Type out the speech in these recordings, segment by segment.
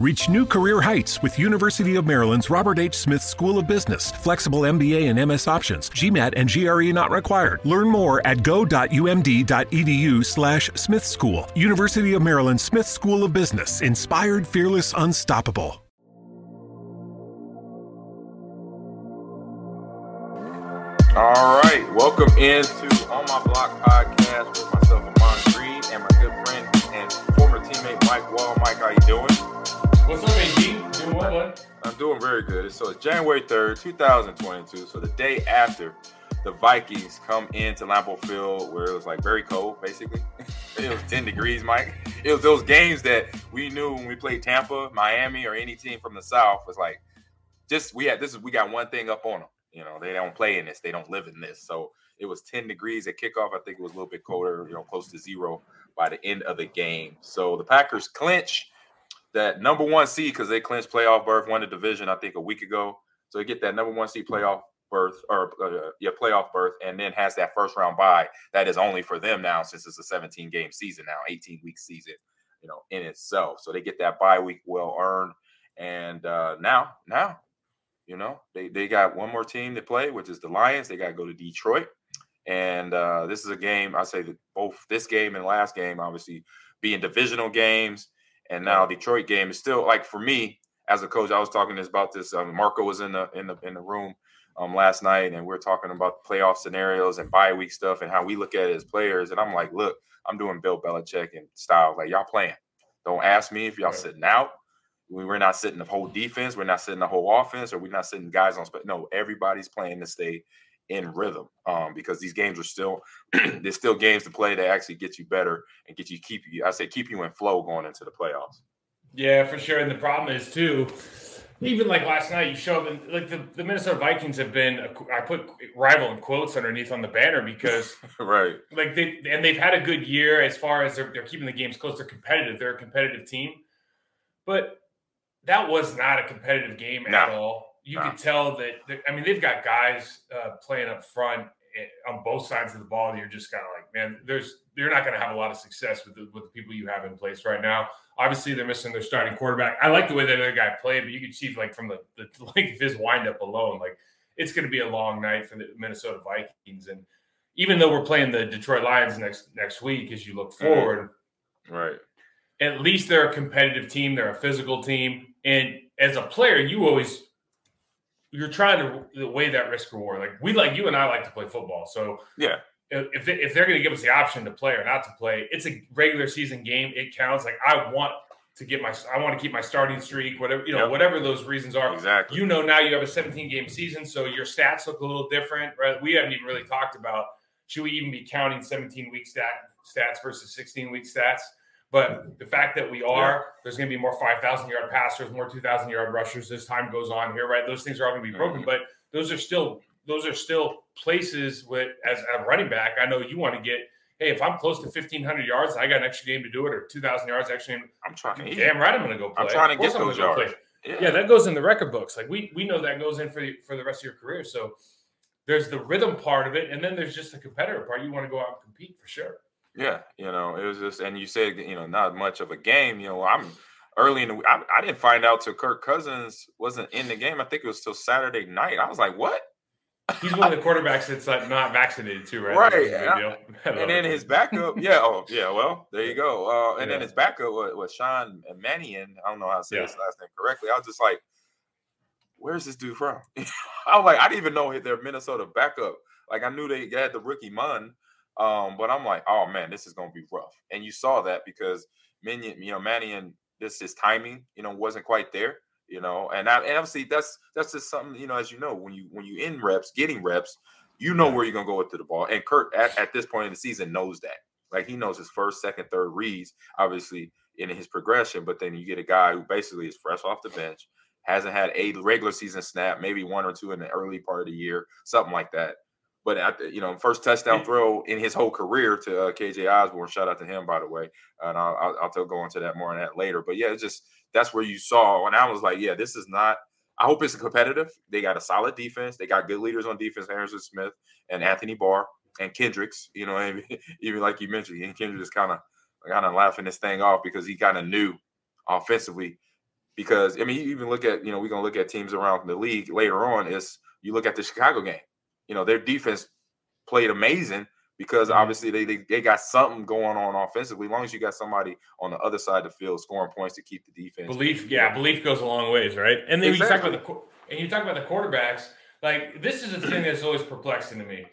Reach new career heights with University of Maryland's Robert H. Smith School of Business. Flexible MBA and MS options. GMAT and GRE not required. Learn more at go.umd.edu slash Smith School. University of Maryland Smith School of Business. Inspired, fearless, unstoppable. All right, welcome into On My Block podcast with myself, Ahman Green, and my good friend and former teammate Mike Wahle. Mike, how are you doing? What's up, AG? Doing bud? I'm doing very good. So it's uh, January 3rd, 2022. So the day after the Vikings come into Lambeau Field, where it was like very cold, basically. it was 10 degrees, Mike. It was those games that we knew when we played Tampa, Miami, or any team from the South was like, just we had this is we got one thing up on them. You know, they don't play in this, they don't live in this. So it was 10 degrees at kickoff. I think it was a little bit colder, you know, close to zero by the end of the game. So the Packers clinch that number one seed because they clinched playoff berth, won the division, I think, a week ago. So they get that number one seed playoff berth or uh, yeah, playoff berth, and then has that first round bye that is only for them now since it's a 17 game season now, 18 week season, you know, in itself. So they get that bye week well earned, and uh, now now you know, they, they got one more team to play, which is the Lions. They got to go to Detroit. And uh, this is a game, I say that both this game and last game, obviously, being divisional games. And now Detroit game is still like for me as a coach. I was talking this about this. Um, Marco was in the in the in the room um, last night, and we are talking about playoff scenarios and bye week stuff and how we look at it as players. And I'm like, look, I'm doing Bill Belichick and style. Like y'all playing. Don't ask me if y'all sitting out We, we're not sitting the whole defense, we're not sitting the whole offense, or we're not sitting guys on. But no, everybody's playing to stay in rhythm um, because these games are still there's still games to play that actually get you better and get you keep you. I say keep you in flow going into the playoffs. Yeah, for sure. And the problem is too. Even like last night, you showed them like the, the Minnesota Vikings have been. I put rival in quotes underneath on the banner because right, like they and they've had a good year as far as they're, they're keeping the games close. They're competitive. They're a competitive team, but that was not a competitive game no. at all. You no. could tell that. I mean, they've got guys uh, playing up front eh, on both sides of the ball. You're just kind of like, man, there's you're not going to have a lot of success with the, with the people you have in place right now. Obviously, they're missing their starting quarterback. I like the way that other guy played, but you could see like from the, the of his windup alone, like it's going to be a long night for the Minnesota Vikings. And even though we're playing the Detroit Lions next next week, as you look Mm-hmm. forward, right, at least they're a competitive team. They're a physical team. And as a player, you always you're trying to weigh that risk reward. Like we like you and I like to play football. So yeah, if they, if they're going to give us the option to play or not to play, it's a regular season game. It counts. Like I want to get my I want to keep my starting streak. Whatever you know, Yep. whatever those reasons are. exactly. You know now you have a 17 game season, so your stats look a little different, right? We haven't even really talked about should we even be counting 17 week stat stats versus 16 week stats. But the fact that we are, there's going to be more 5,000 yard passers, more 2,000 yard rushers as time goes on here, right? Those things are all going to be broken, Mhm. but those are still those are still places with as a running back. I know you want to get. Hey, if I'm close to 1,500 yards, I got an extra game to do it, or 2,000 yards extra game. I'm trying to. Damn right, I'm going to go play. I'm trying to get those yards. play. Yeah, that goes in the record books. Like we we know that goes in for the, for the rest of your career. So there's the rhythm part of it, and then there's just the competitive part. You want to go out and compete for sure. Yeah, you know, it was just, and you said, you know, not much of a game. You know, I'm early in the. I, I didn't find out till Kirk Cousins wasn't in the game. I think it was till Saturday night. I was like, what? He's one of the quarterbacks that's like not vaccinated too, right? Right. That's a deal. And then his backup, yeah, oh yeah, well, there you go. Uh, and then his backup was, was Sean Mannion. I don't know how to say Yeah. his last name correctly. I was just like, where's this dude from? I was like, I didn't even know their Minnesota backup. Like I knew they had the rookie Mond, um, but I'm like, oh man, this is gonna be rough. And you saw that because Minion, you know, Manny and this his timing, you know, wasn't quite there. You know, and, I, and obviously that's that's just something you know, as you know, when you when you in reps, getting reps, you know where you're gonna go with to the ball. And Kirk at, at this point in the season knows that. Like he knows his first, second, third reads, obviously in his progression. But then you get a guy who basically is fresh off the bench, hasn't had a regular season snap, maybe one or two in the early part of the year, something like that. But at the, you know, first touchdown throw in his whole career to uh, KJ Osborn. Shout out to him, by the way. And I'll, I'll, I'll tell- go into that more on that later. But yeah, it's just that's where you saw. And I was like, yeah, this is not. I hope it's competitive. They got a solid defense. They got good leaders on defense, Harrison Smith and Anthony Barr and Kendricks. You know, even like you mentioned, and Kendricks kind of kind of laughing this thing off because he kind of knew offensively. Because I mean, you even look at you know we're gonna look at teams around the league later on. Is you look at the Chicago game, you know their defense played amazing because mm-hmm. obviously they, they they got something going on offensively. As long as you got somebody on the other side of the field scoring points to keep the defense. Belief, yeah, belief goes a long ways, right? And then you talk about the and you talk about the quarterbacks. Like this is a thing that's always perplexing to me.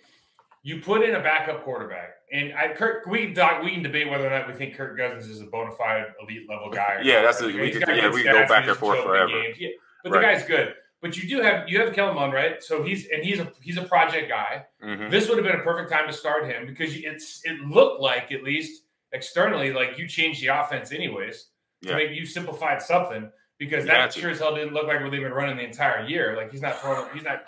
You put in a backup quarterback, and I, Kirk, we can talk, we can debate whether or not we think Kirk Cousins is a bona fide elite level guy. Or Yeah, not, that's a- right? we He's could- yeah, we could go back and forth forever. Yeah, but Right. the guy's good. But you do have you have Kellen Mond, right? So he's and he's a he's a project guy. Mhm. This would have been a perfect time to start him because it's it looked like at least externally like you changed the offense anyways. Yeah. To make you simplified something because that got to. sure as hell didn't look like what they've been running the entire year. Like he's not throwing, he's not,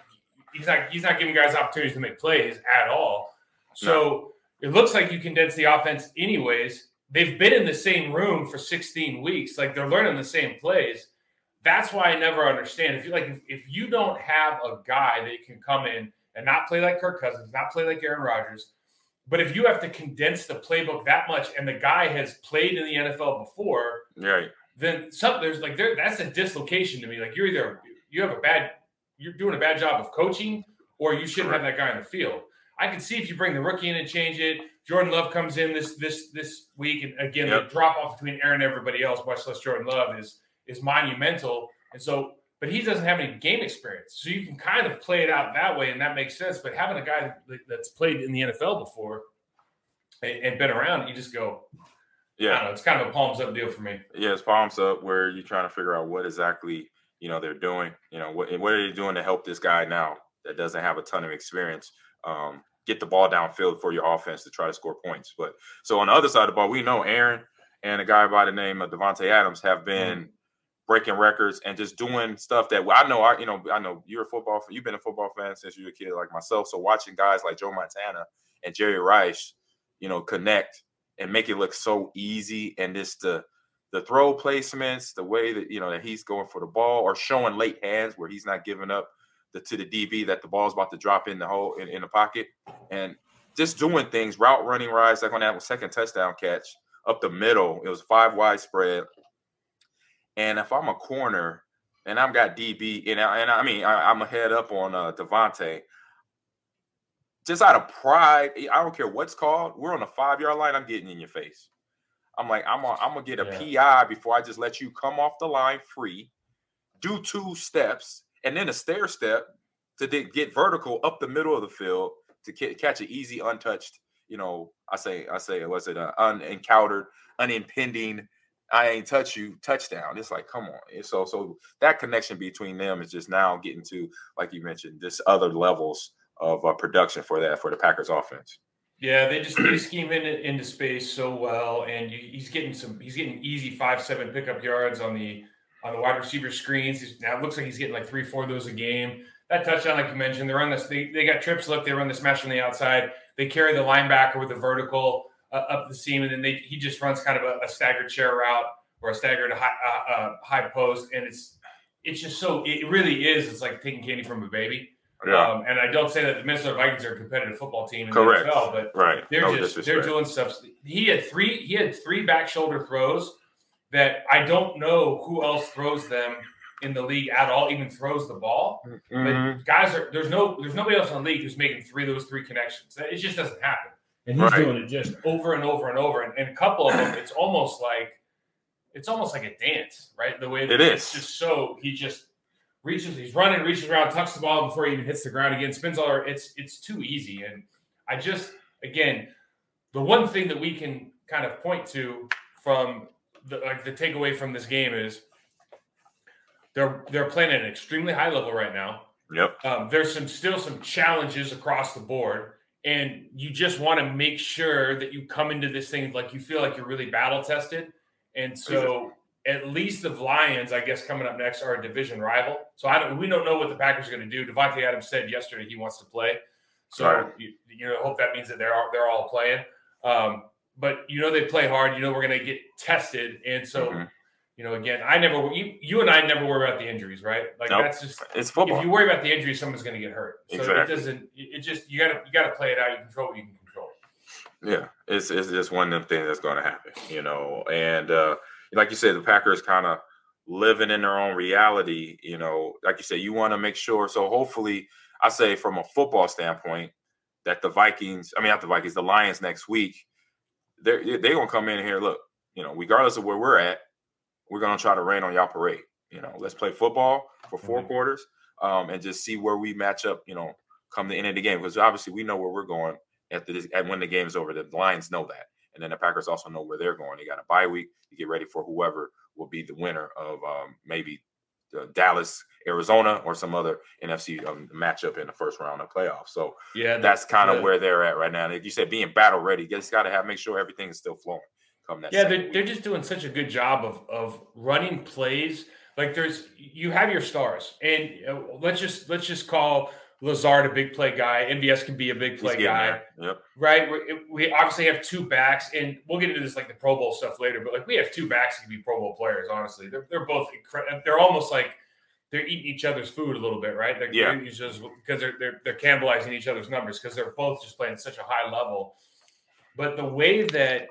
he's not, he's not giving guys opportunities to make plays at all. So it looks like you condense the offense anyways. They've been in the same room for 16 weeks. Like they're learning the same plays. That's why I never understand. If you like, if, if you don't have a guy that can come in and not play like Kirk Cousins, not play like Aaron Rodgers, but if you have to condense the playbook that much, and the guy has played in the NFL before, Right. then some there's like there that's a dislocation to me. Like you're either you have a bad you're doing a bad job of coaching, or you shouldn't have that guy in the field. I can see if you bring the rookie in and change it. Jordan Love comes in this this this week, and again Yep. the drop off between Aaron and everybody else, much less Jordan Love, is is monumental. And so, but he doesn't have any game experience, so you can kind of play it out that way, and that makes sense. But having a guy that's played in the NFL before and, and been around, you just go, Yeah. know, it's kind of a palms up deal for me. Yeah, it's palms up where you're trying to figure out what exactly you know they're doing. You know what what are they doing to help this guy now that doesn't have a ton of experience um, get the ball downfield for your offense to try to score points. But so on the other side of the ball, we know Aaron and a guy by the name of Davante Adams have been breaking records and just doing stuff that I know. I you know I know you're a football. Fan, you've been a football fan since you were a kid like myself. So watching guys like Joe Montana and Jerry Rice, you know, connect and make it look so easy and just the the throw placements, the way that you know that he's going for the ball or showing late hands where he's not giving up the to the DB that the ball's about to drop in the hole in, in the pocket and just doing things, route running rides like on that second touchdown catch up the middle. It was five wide spread. And if I'm a corner and I've got DB and I, and I mean I, I'm a head up on uh, Davante, just out of pride, I don't care what's called. We're on the five yard line. I'm getting in your face. I'm like, I'm gonna, I'm gonna get a PI before I just let you come off the line free, do two steps, and then a stair step to get vertical up the middle of the field to ca- catch an easy, untouched. You know, I say, I say, was it an unencountered, unimpending? I ain't touch you touchdown. It's like, come on. And so, so that connection between them is just now getting to, like you mentioned, just other levels of uh, production for that for the Packers offense. Yeah, they just they scheme in into space so well, and he's getting some. He's getting easy five seven pickup yards on the on the wide receiver screens. He's, now it looks like he's getting like three four of those a game. That touchdown, like you mentioned, they run this. They, they got trips. Look, they run the smash on the outside. They carry the linebacker with a vertical uh, up the seam, and then they he just runs kind of a, a staggered chair route or a staggered high uh, uh, high post, and it's it's just so it really is. It's like taking candy from a baby. Yeah. Um, and I don't say that the Minnesota Vikings are a competitive football team in Correct. the NFL, but Right. they're No just they're doing stuff. He had three he had three back shoulder throws that I don't know who else throws them in the league at all even throws the ball. Mhm. But guys are there's no there's nobody else in the league who's making three of those three connections. It just doesn't happen. And he's Right. doing it just over and over and over. And, and a couple of them, it's almost like it's almost like a dance, right? The way It it's is. just so he just reaches, he's running, reaches around, tucks the ball before he even hits the ground again, spins all over. It's it's too easy. And I just again, the one thing that we can kind of point to from the like the takeaway from this game is they're they're playing at an extremely high level right now. Yep. Um, there's some still some challenges across the board, and you just want to make sure that you come into this thing like you feel like you're really battle tested. And so, at least the Lions, I guess, coming up next are a division rival. So I don't, we don't know what the Packers are going to do. Davante Adams said yesterday he wants to play, so Right. you, you know, hope that means that they're all, they're all playing. Um, but you know they play hard. You know we're going to get tested, and so. Mhm. You know, again, I never, you, you and I never worry about the injuries, right? Like Nope. that's just It's football. if you worry about the injury, someone's going to get hurt. So Exactly. it doesn't. It just you got to you got to play it out. You control what you can control. Yeah, it's it's just one of them things that's going to happen, you know. And uh, like you said, the Packers kind of living in their own reality, you know. Like you said, you want to make sure. So hopefully, I say from a football standpoint, that the Vikings, I mean not the Vikings, the Lions next week, they're they're gonna come in here. Look, you know, regardless of where we're at, we're gonna try to rain on y'all parade. You know, let's play football for 4 Mhm. quarters, um, and just see where we match up. You know, come the end of the game because obviously we know where we're going after this and when the game is over. The Lions know that, and then the Packers also know where they're going. They got a bye week to get ready for whoever will be the winner of um, maybe the Dallas, Arizona, or some other NFC um, matchup in the first round of playoffs. So Yeah, that's kind of the- where they're at right now. Like you said, being battle ready, you just got to have make sure everything is still flowing. Come that Yeah, they're, week. they're just doing such a good job of of running plays. Like there's you have your stars, and let's just let's just call Lazard a big play guy. MVS can be a big play guy. Yep. right? We, we obviously have two backs, and we'll get into this like the Pro Bowl stuff later. But like we have two backs that can be Pro Bowl players. Honestly, they're they're both incre- they're almost like they're eating each other's food a little bit, right? They're, Yeah. because they're, they're they're cannibalizing each other's numbers because they're both just playing such a high level. But the way that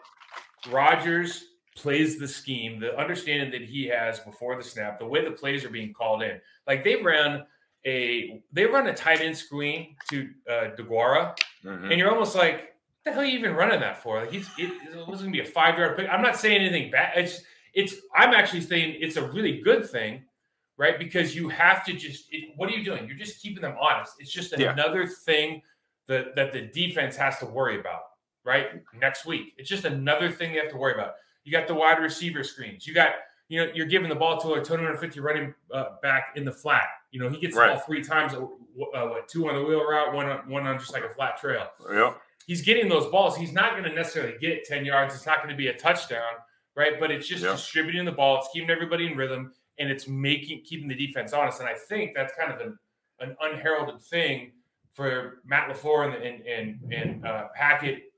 Rodgers plays the scheme, the understanding that he has before the snap, the way the plays are being called in, like they ran a they run a tight end screen to uh, DeGuara Mhm. and you're almost like, what the hell are you even running that for? Like he's it, it was gonna be a five yard pick. I'm not saying anything bad. It's it's I'm actually saying it's a really good thing, right? Because you have to just it, what are you doing? You're just keeping them honest. It's just Yeah. another thing that that the defense has to worry about, right? Next week. It's just another thing they have to worry about. You got the wide receiver screens. You got you know, you're giving the ball to a 250 running uh, back in the flat. You know, he gets the Right. ball three times. Uh, what two on the wheel route, one on, one on just like a flat trail Yep. he's getting those balls. He's not going to necessarily get 10 yards. It's not going to be a touchdown, right? But it's just Yeah. distributing the ball. It's keeping everybody in rhythm and it's making keeping the defense honest. And I think that's kind of an, an unheralded thing for Matt LaFleur and and and, and uh, Hackett,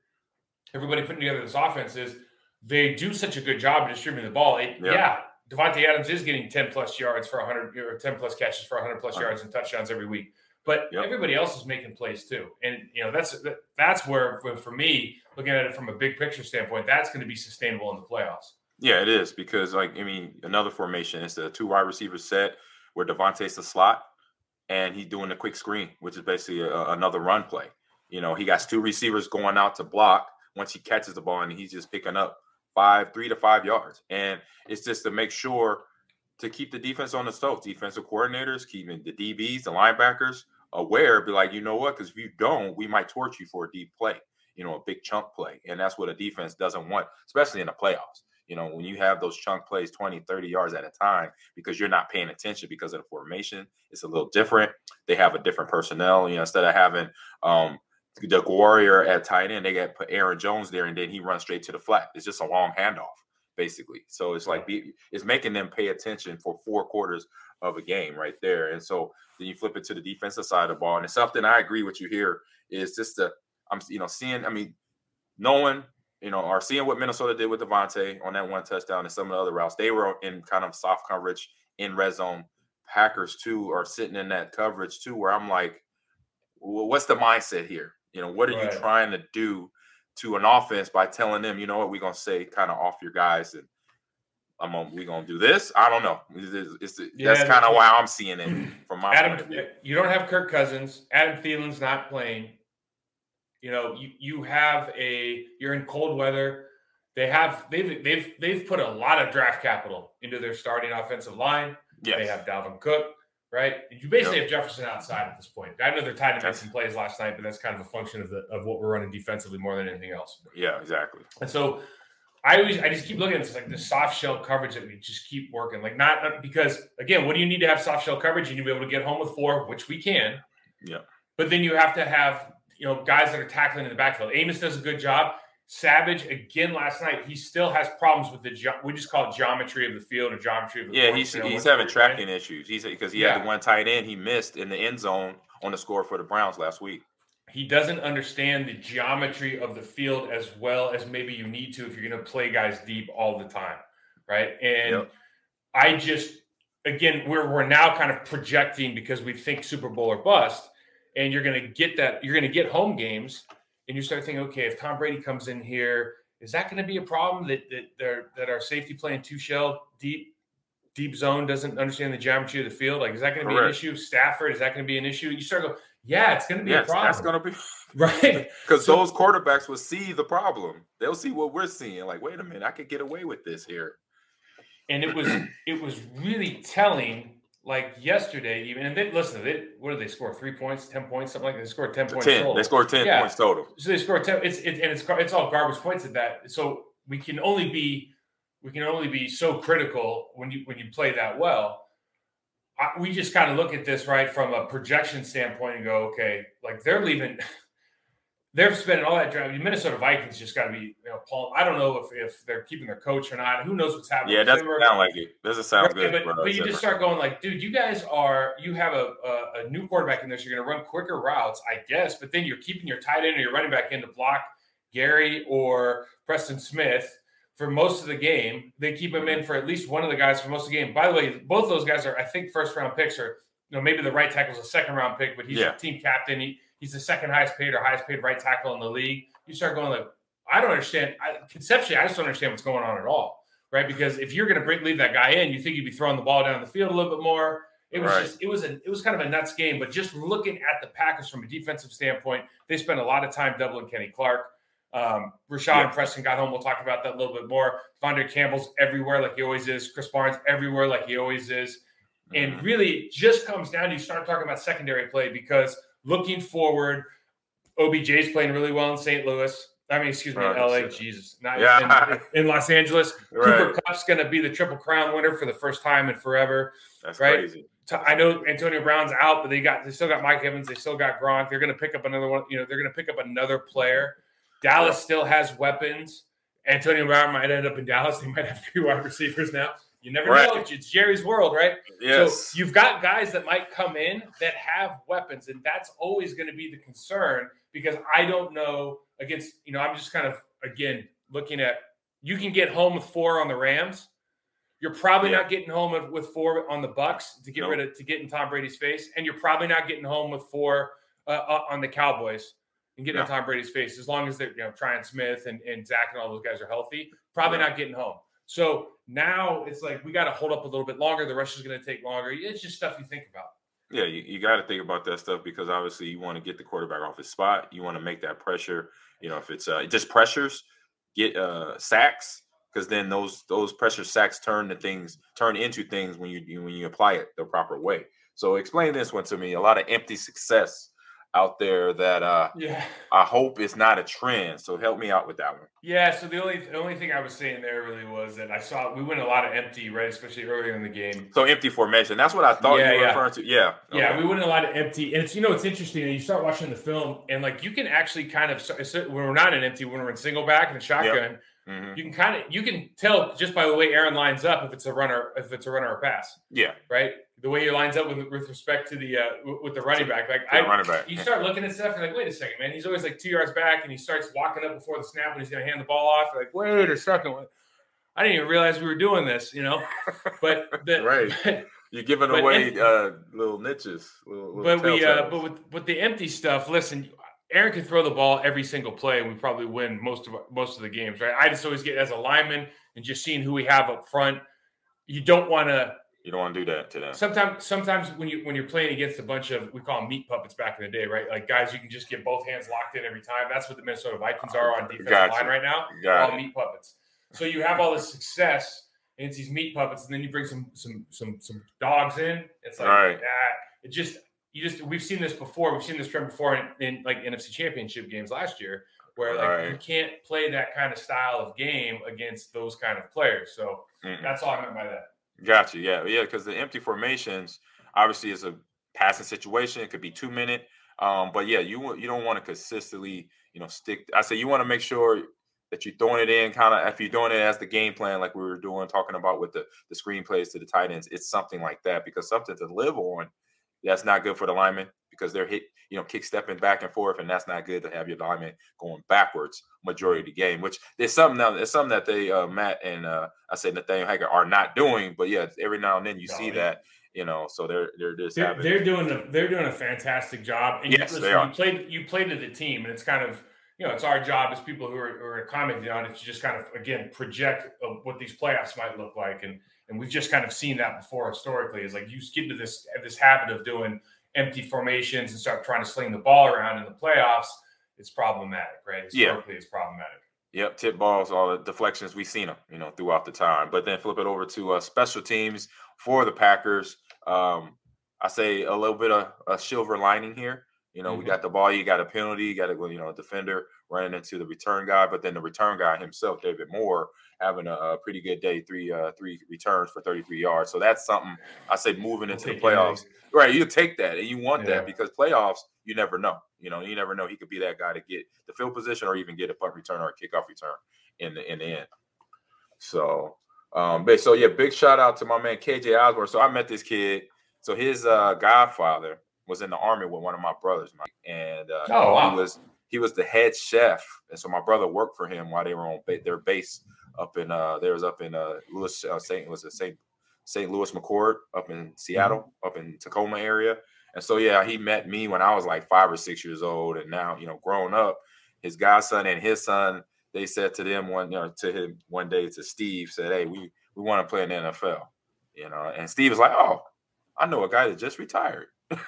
everybody putting together this offense is they do such a good job of distributing the ball. It, Yeah. yeah. Davante Adams is getting 10 plus yards for 100 or 10 plus catches for 100 plus yards and touchdowns every week. But Yep. everybody else is making plays too, and you know that's that's where for, for me, looking at it from a big picture standpoint, that's going to be sustainable in the playoffs. Yeah, it is because, like, I mean, another formation is the two wide receiver set where Davante's the slot and he's doing a quick screen, which is basically a, another run play. You know, he got two receivers going out to block once he catches the ball and he's just picking up five, three to five yards. And it's just to make sure to keep the defense on the toes, defensive coordinators, keeping the DBs, the linebackers aware, be like, you know what? Because if you don't, we might torch you for a deep play, you know, a big chunk play. And that's what a defense doesn't want, especially in the playoffs. You know, when you have those chunk plays 20, 30 yards at a time because you're not paying attention because of the formation, it's a little different. They have a different personnel. You know, instead of having um the warrior at tight end, they got put Aaron Jones there and then he runs straight to the flat. It's just a long handoff, basically. So it's like be, it's making them pay attention for four quarters of a game right there. And so then you flip it to the defensive side of the ball. And it's something I agree with you here is just the I'm you know seeing, I mean, knowing you know, are seeing what Minnesota did with Davante on that one touchdown and some of the other routes. They were in kind of soft coverage in red zone. Packers too are sitting in that coverage too, where I'm like, well, what's the mindset here? You know, what are Right. you trying to do to an offense by telling them, you know what, we're gonna say kind of off your guys and I'm on, we gonna do this. I don't know. It's, it's, it's, Yeah, that's kind of why I'm seeing it from my Adam, you don't have Kirk Cousins. Adam Thielen's not playing. You know, you you have a you're in cold weather. They have they've they've they've put a lot of draft capital into their starting offensive line. Yes. They have Dalvin Cook, right? You basically have Jefferson outside at this point. I know they're tied to make some plays last night, but that's kind of a function of the of what we're running defensively more than anything else. Yeah, exactly. And so I always I just keep looking at this like the soft shell coverage that we just keep working. Like not not- because again, what do you need to have soft shell coverage? You need to be able to get home with four, which we can. Yeah. But then you have to have you know guys that are tackling in the backfield. Amos does a good job. Savage again last night. He still has problems with the ge- we just call it geometry of the field or geometry of the Yeah, he's he's having tracking issues. He's because he Yeah. had the one tight end he missed in the end zone on the score for the Browns last week. he doesn't understand the geometry of the field as well as maybe you need to if you're going to play guys deep all the time, right? And Yep. I just again we're we're now kind of projecting because we think Super Bowl or bust, and you're going to get that you're going to get home games, and you start thinking, okay, if Tom Brady comes in here, is that going to be a problem that that they're, that our safety playing two shell deep? Deep zone doesn't understand the geometry of the field. Like, is that going to be an issue? Stafford, is that going to be an issue? You start go, yeah, it's going to be a problem. that's gonna be right. because So- those quarterbacks will see the problem. They'll see what we're seeing. Like, wait a minute, I could get away with this here. and it was it was really telling like yesterday even and they listen they what did they score three points 10 points something like that they scored 10 points Ten. total. They scored ten Yeah. points total. so they scored 10 it's it, and it's it's all garbage points at that so we can only be we can only be so critical when you when you play that well I, we just kind of look at this right from a projection standpoint and go okay like they're leaving they're spending all that draft. The Minnesota Vikings just got to be, you know, Paul. I don't know if, if they're keeping their coach or not. Who knows what's happening? Yeah, it doesn't Zimmer. sound like it. Doesn't sound Right, good. But, but you just start going like, dude, you guys are you have a, a, a new quarterback in there, so you're going to run quicker routes, I guess. But then you're keeping your tight end or your running back in to block Gary or Preston Smith for most of the game. They keep him in mm-hmm. for at least one of the guys for most of the game. By the way, both those guys are, I think, first round picks or you know maybe the right tackle's a second round pick, but he's Yeah. a team captain. He, he's the second highest paid or highest paid right tackle in the league. You start going like, I don't understand. I, conceptually, I just don't understand what's going on at all, right? Because if you're going to bring leave that guy in, you think you'd be throwing the ball down the field a little bit more. It was Right. just, it was a, it was kind of a nuts game. But just looking at the Packers from a defensive standpoint, they spent a lot of time doubling Kenny Clark. Um, Rashad Yeah. and Preston got home. We'll talk about that a little bit more. De'Vondre Campbell's everywhere like he always is. Krys Barnes everywhere like he always is. And Mhm. really, it just comes down to you start talking about secondary play because looking forward, OBJ's playing really well in St. Louis. I mean, excuse me, Oh, LA. Jesus, not Yeah. in, in Los Angeles. Right. Cooper Kupp's going to be the Triple Crown winner for the first time in forever. That's right? crazy. I know Antonio Brown's out, but they got they still got Mike Evans. They still got Gronk. They're going to pick up another one. You know, they're going to pick up another player. Dallas still has weapons. Antonio Brown might end up in Dallas. They might have three wide receivers now. You never Right. know. It's Jerry's world, right? Yes. So you've got guys that might come in that have weapons, and that's always going to be the concern because I don't know against, you know, I'm just kind of again looking at you can get home with four on the Rams. You're probably Yeah. not getting home with- four on the Bucks to get Nope. rid of to get in Tom Brady's face, and you're probably not getting home with four uh, uh, on the Cowboys and getting in Tom Brady's face as long as they're you know Tyron Smith and, and Zach and all those guys are healthy. Probably not getting home. So now it's like we got to hold up a little bit longer. The rush is going to take longer. It's just stuff you think about. Yeah, you, you got to think about that stuff because obviously you want to get the quarterback off his spot. You want to make that pressure. You know, if it's uh, just pressures, get uh, sacks because then those those pressure sacks turn to things turn into things when you you- when you apply it the proper way. So explain this one to me. A lot of empty success out there that uh, Yeah. I hope is not a trend. So help me out with that one. Yeah, so the only the only thing I was saying there really was that I saw we went a lot of empty, right? Especially earlier in the game. So empty formation. That's what I thought Yeah, you were yeah. referring to. Yeah. Yeah, we went a lot of empty, and it's you know it's interesting. And you start watching the film, and like you can actually kind of when we're not in empty, when we're in single back and shotgun, Mhm. you can kind of you can tell just by the way Aaron lines up if it's a runner if it's a runner or pass, Yeah. right? The way he lines up with with respect to the uh, with the running back, like I running back. you start looking at stuff, and like, wait a second, man. He's always like two yards back, and he starts walking up before the snap when he's going to hand the ball off. You're like, wait a second. I didn't even realize we were doing this, you know. But the, Right. but, You're giving But away empty- uh, little niches. Little, little but we, uh, but with with the empty stuff, listen. Aaron can throw the ball every single play, and we probably win most of most of the games, right? I just always get as a lineman and just seeing who we have up front. You don't want to. You don't want to do that to them. Sometimes, sometimes when you when you're playing against a bunch of we call them meat puppets back in the day, right? Like guys, you can just get both hands locked in every time. That's what the Minnesota Vikings are on defensive Gotcha. line right now. Got all it. meat puppets. So you have all this success, and it's these meat puppets, and then you bring some some some some dogs in. It's like Right. ah, it just you just we've seen this before. We've seen this trend before in, in like NFC Championship games last year, where like you can't play that kind of style of game against those kind of players. So Mm-mm. that's all I meant by that. Gotcha. Yeah, yeah. Because the empty formations obviously is a passing situation. It could be two minute. Um, but yeah, you you don't want to consistently, you know, stick. I say you want to make sure that you're throwing it in kind of if you're doing it as the game plan, like we were doing, talking about with the the screenplays to the tight ends. It's something like that because something to live on. That's not good for the linemen because they're hit, you know, kick stepping back and forth, and that's not good to have your linemen going backwards majority of the game. Which there's something that it's something that they uh, Matt and uh, I said Nathaniel Hackett are not doing. But yeah, every now and then you No, see yeah. that, you know, so they're they're just They're, having they're doing a they're doing a fantastic job. And Yes, you, they listen, are. you played you played to the team, and it's kind of you know it's our job as people who are, who are commenting on it to just kind of again project uh, what these playoffs might look like, and and we've just kind of seen that before historically. Is like you get into this this habit of doing empty formations and start trying to sling the ball around in the playoffs. It's problematic, right? Yeah. Historically, it's problematic. Yep, tip balls, all the deflections. We've seen them, you know, throughout the time. But then flip it over to uh, special teams for the Packers. Um, I say a little bit of a silver lining here. You know, we Mhm. got the ball, you got a penalty, you got a you know a defender running into the return guy, but then the return guy himself, David Moore, having a, a pretty good day, three uh, three returns for 33 yards. So that's something I say moving into the playoffs. Right, you take that and you want Yeah. that because playoffs, you never know. You know, you never know. He could be that guy to get the field position or even get a punt return or a kickoff return in the in the end. So, um, but so yeah, big shout out to my man KJ Osborn. So I met this kid. So his uh, godfather was in the army with one of my brothers, Mike, and uh, Oh, wow. he was he was the head chef, and so my brother worked for him while they were on ba- their base up in uh, they was up in uh, Louis uh, Saint was it Saint St. Louis McChord up in Seattle, up in Tacoma area. And so yeah, he met me when I was like five or six years old, and now you know, growing up, his godson and his son, they said to them one, you know, to him one day to Steve, said, "Hey, we we want to play in the NFL," you know, and Steve was like, "Oh, I know a guy that just retired."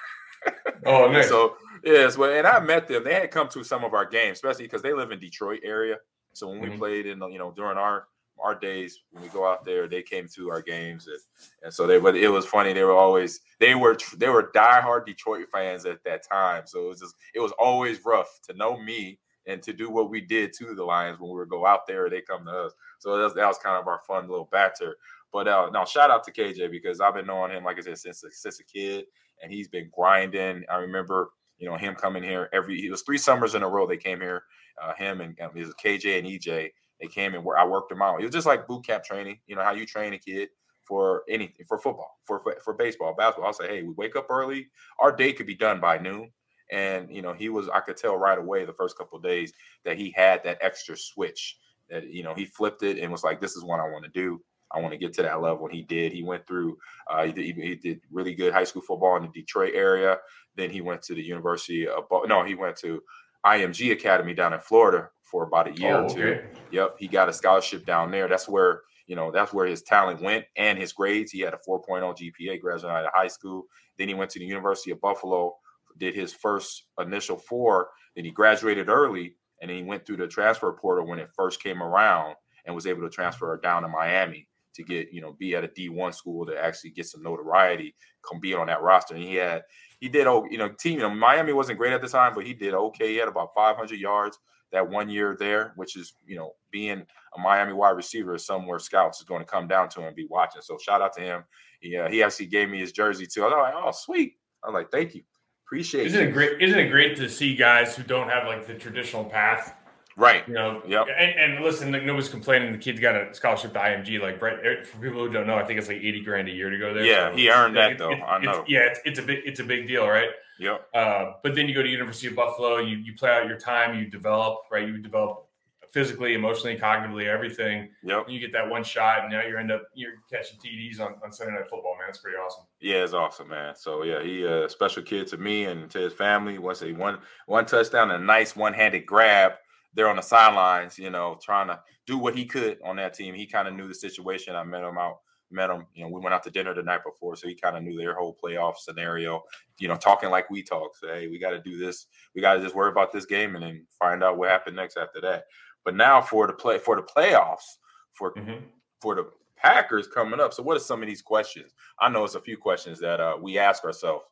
Oh, nice. So yes, well, and I met them. They had come to some of our games, especially because they live in Detroit area. So when we Mhm. played in, the, you know, during our our days when we go out there, they came to our games, and, and so they. But it was funny. They were always they were they were diehard Detroit fans at that time. So it was just it was always rough to know me and to do what we did to the Lions when we would go out there. They come to us. So that was, that was kind of our fun little banter. But uh, now shout out to KJ because I've been knowing him like I said since since a kid and he's been grinding. I remember, you know, him coming here every. It was three summers in a row they came here. Uh, him and um, KJ and EJ. They came and I worked them out. It was just like boot camp training. You know how you train a kid for anything, for football, for for, for baseball, basketball. I'll say, hey, we wake up early. Our day could be done by noon. And you know, he was. I could tell right away the first couple days that he had that extra switch. That you know, he flipped it and was like, "This is what I want to do. I want to get to that level." And he did. He went through uh, he, did, he- did really good high school football in the Detroit area. Then he went to the University of no, he went to IMG Academy down in Florida for about a year Oh, or two. okay. Yep, he got a scholarship down there. That's where you know that's where his talent went and his grades. He had a 4.0 GPA, graduated out of high school. Then he went to the University of Buffalo, did his first initial four. Then he graduated early, and then he went through the transfer portal when it first came around, and was able to transfer down to Miami to get you know be at a D1 school to actually get some notoriety, come be on that roster. And he had he did oh you know team you know Miami wasn't great at the time, but he did okay. He had about 500 yards that one year there, which is you know being a Miami wide receiver is somewhere scouts is going to come down to and be watching. So shout out to him. Yeah, uh, he actually gave me his jersey too. I was like, oh sweet. I was like, thank you, appreciate Isn't you. it great? Isn't it great to see guys who don't have like the traditional path? Right. You know, Yep. And, and listen, like, nobody's complaining. The kid's got a scholarship to IMG. Like Brett, er, for people who don't know, I think it's like eighty grand a year to go there. Yeah, So he earned that, though. it's- I it's- yeah, it's, it's a big, it's a big deal, right? Yep. Uh, but then you go to University of Buffalo, you you play out your time, you develop, right? You develop physically, emotionally, cognitively, everything. Yep. You get that one shot, and now you end up you're catching TDs on, on Sunday Night Football. Man, that's pretty awesome. Yeah, it's awesome, man. So yeah, he a special kid to me and to his family. Once a one one touchdown, a nice one handed grab there on the sidelines. You know, trying to do what he could on that team. He kind of knew the situation. I met him out met him. You know, we went out to dinner the night before, so he kind of knew their whole playoff scenario. You know, talking like we talk. Say, hey, we got to do this. We got to just worry about this game and then find out what happened next after that. But now for the play for the playoffs for Mhm. for the Packers coming up. So, what are some of these questions? I know it's a few questions that uh, we ask ourselves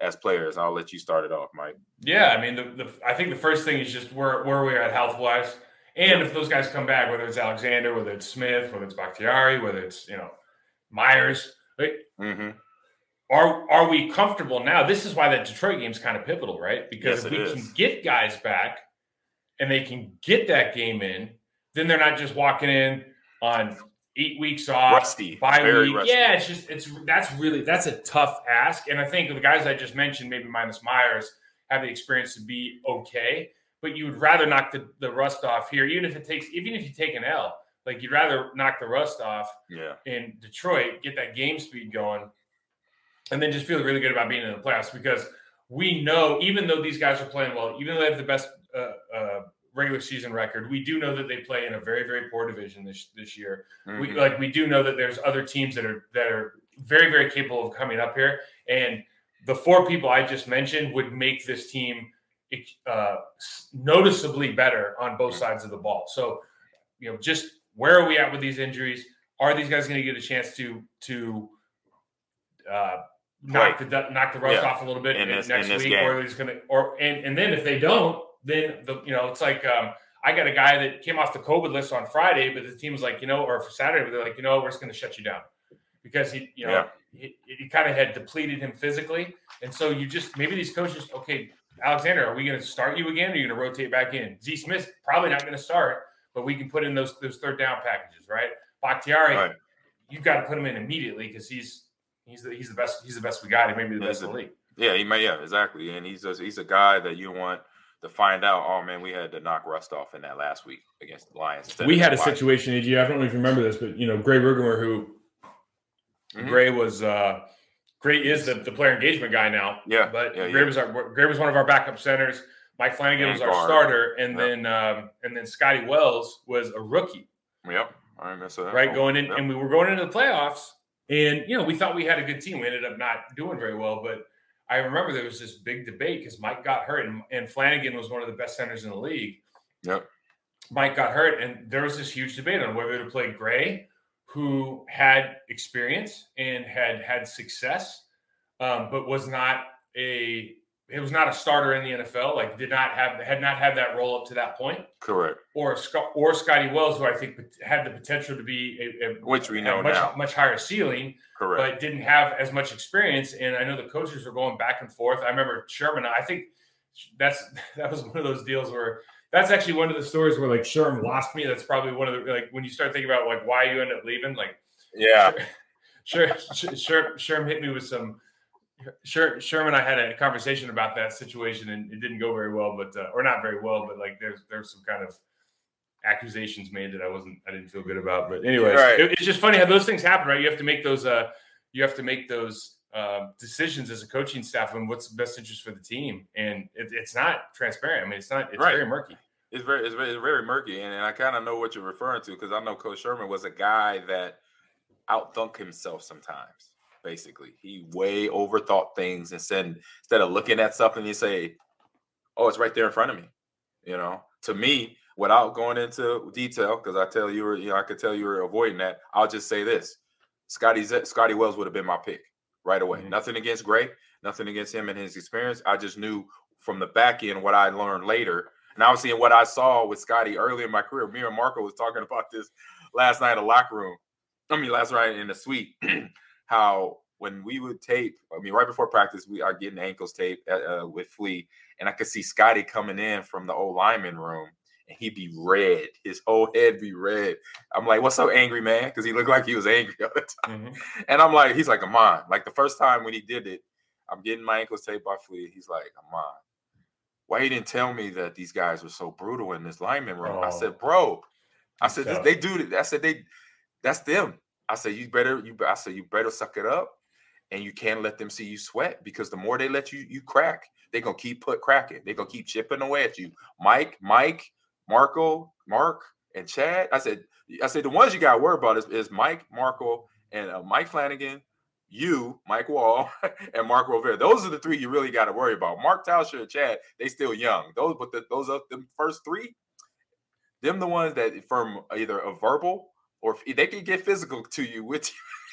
as players. I'll let you start it off, Mike. Yeah, I mean, the, the I think the first thing is just where where we're at health wise, and if those guys come back, whether it's Alexander, whether it's Smith, whether it's Bakhtiari, whether it's you know Myers, like, Mm-hmm. are are we comfortable now? This is why that Detroit game is kind of pivotal, right? Because Yes, if we is. can get guys back and they can get that game in, then they're not just walking in on eight weeks off, Rusty, bye week. rusty. Yeah, it's just it's that's really that's a tough ask, and I think the guys I just mentioned, maybe minus Myers, have the experience to be okay. But you would rather knock the, the rust off here, even if it takes, even if you take an L, like you'd rather knock the rust off Yeah. in Detroit, get that game speed going, and then just feel really good about being in the playoffs because we know, even though these guys are playing well, even though they have the best uh, uh, regular season record, we do know that they play in a very, very poor division this this year. We Mhm. like we do know that there's other teams that are that are very, very capable of coming up here, and the four people I just mentioned would make this team uh, noticeably better on both sides of the ball. So, you know, just where are we at with these injuries? Are these guys going to get a chance to to uh, knock the knock the rust Yeah. off a little bit In this- next in week, game. or are they just going to or and and then if they don't, then the you know it's like um, I got a guy that came off the COVID list on Friday, but the team was like, you know, or for Saturday, but they're like, you know, we're just going to shut you down because he, you know, Yeah. he, he kind of had depleted him physically, and so you just maybe these coaches, okay, Alexander, are we going to start you again? Or are you going to rotate back in? Z Smith probably not going to start, but we can put in those those third down packages, right? Bakhtiari, Right. you've got to put him in immediately because he's he's the he's the best he's the best we got. He may be the best in the league. Yeah, he may. Yeah, exactly. And he's just, he's a guy that you want to find out. Oh man, we had to knock rust off in that last week against the Lions. We had a situation, AG. I don't know if you remember this, but you know, Gray Ruegamer, who Mhm. Gray was uh Gray is the, the player engagement guy now. Yeah, But yeah, Gray yeah. was our Gray was one of our backup centers. Mike Flanagan And was our guard. starter, and Yep. then um, and then Scotty Wells was a rookie, Yep. I that. right? Going in, Yep. and we were going into the playoffs, and you know we thought we had a good team. We ended up not doing very well, but I remember there was this big debate because Mike got hurt, and, and Flanagan was one of the best centers in the league. Yep. Mike got hurt, and there was this huge debate on whether to play Gray, who had experience and had had success, um, but was not a it was not a starter in the NFL. Like did not have had not had that role up to that point, Correct. or Scott or Scotty Wells, who I think had the potential to be a, a Which we know much, now. much higher ceiling, Correct. but didn't have as much experience. And I know the coaches were going back and forth. I remember Sherman. I think that's that was one of those deals where that's actually one of the stories where like Sherman lost me. That's probably one of the like when you start thinking about like why you end up leaving. Like yeah. sure, sure, sure, Sherman hit me with some. Sure, Sherman, and I had a conversation about that situation, and it didn't go very well, but uh, or not very well, but like there's there's some kind of accusations made that I wasn't I didn't feel good about. But anyways, Right. it- it's just funny how those things happen, right? You have to make those uh you have to make those uh, decisions as a coaching staff on what's the best interest for the team, and it, it's not transparent. I mean, it's not it's Right. very murky. It's very, it's very, it's very murky, and, and I kind of know what you're referring to because I know Coach Sherman was a guy that outthunk himself sometimes. Basically, he way overthought things and said instead of looking at something, you say, "Oh, it's right there in front of me." You know, to me, without going into detail, because I tell you, were, you know, I could tell you were avoiding that. I'll just say this: Scotty Scotty Wells would have been my pick right away. Mhm. Nothing against Gray, nothing against him and his experience. I just knew from the back end what I learned later and obviously, what I saw with Scotty early in my career, me and Marco was talking about this last night in the locker room. I mean, last night in the suite, how when we would tape, I mean, right before practice, we are getting ankles taped uh, uh, with Flea, and I could see Scotty coming in from the old lineman room, and he'd be red. His whole head be red. I'm like, "What's so angry, man?" Because he looked like he was angry all the time. Mhm. And I'm like, he's like, "Come on!" Like the first time when he did it, I'm getting my ankles taped by Flea. He's like, "Come on." why you didn't tell me that these guys were so brutal in this lineman room? I Oh. said, bro, I said they do. th- I said they, that's them. I said you better. You, I said you better suck it up, and you can't let them see you sweat because the more they let you you crack, they're gonna keep put cracking. They're gonna keep chipping away at you. Mike, Mike, Marco, Mark, and Chad. I said, I said the ones you got to worry about is, is Mike, Marco, and uh, Mike Flanagan. You, Mike Wahle, and Marco Rivera. Those are the three you really got to worry about. Mark Tauscher and Chad, they still young. Those, but the, those are the first three. Them the ones that from either a verbal or if they can get physical to you with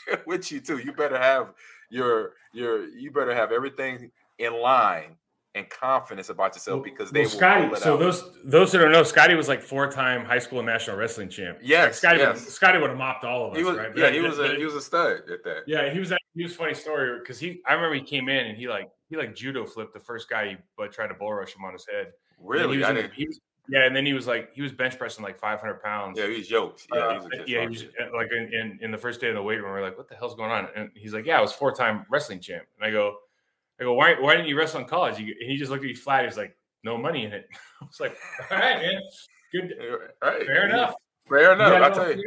you, with you too. You better have your your you better have everything in line and confidence about yourself because they well, Scotty. So out. those those that don't know, Scotty was like four time high school and national wrestling champ. Yes, Like, Scotty. yes. Would, Scotty would have mopped all of us, was right? yeah he was a he was a stud at that. Yeah, he was. He was a funny story because he. I remember he came in and he like he like judo flipped the first guy he but tried to bull rush him on his head. Really, he was the- he was- yeah, and then he was like he was bench pressing like 500 pounds. Yeah, he was yoked. Yeah, Uh, he was a yeah, he was uh, like in, in, in the first day of the weight room. We're like, what the hell's going on? And he's like, yeah, I was four time wrestling champ. And I go, I go, why, why didn't you wrestle in college? And he just looked at me flat. He was like, no money in it. I was like, all right, man, good, Yeah, Right. fair enough. Fair enough. I tell you,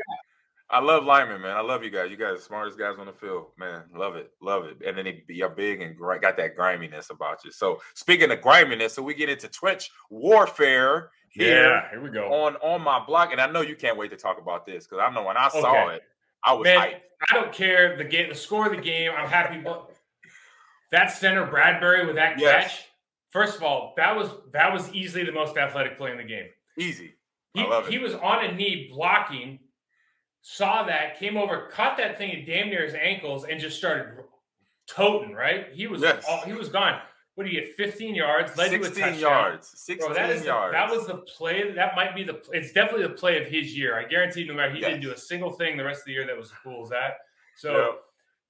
I love linemen, man. I love you guys. You guys are the smartest guys on the field, man. Love it, love it. And then you're big and gri- got that griminess about you. So speaking of griminess, so we get into Trench warfare here Yeah, here we go. on on my block, and I know you can't wait to talk about this because I know when I saw Okay. it, I was Man, hyped. I don't care the game, the score of the game. I'm happy. But that center Bradbury with that Yes. catch. First of all, that was that was easily the most athletic play in the game. Easy. He, I love it. he was on a knee blocking, saw that, came over, caught that thing at damn near his ankles, and just started toting. Right? He was Yes. all, he was gone. What do you get? 15 yards, led to a 16 touchdown. yards. 16 Bro, that is the, yards. that was the play. That might be the. It's definitely the play of his year. I guarantee. you, No matter he Yes. didn't do a single thing the rest of the year that was as cool as that. So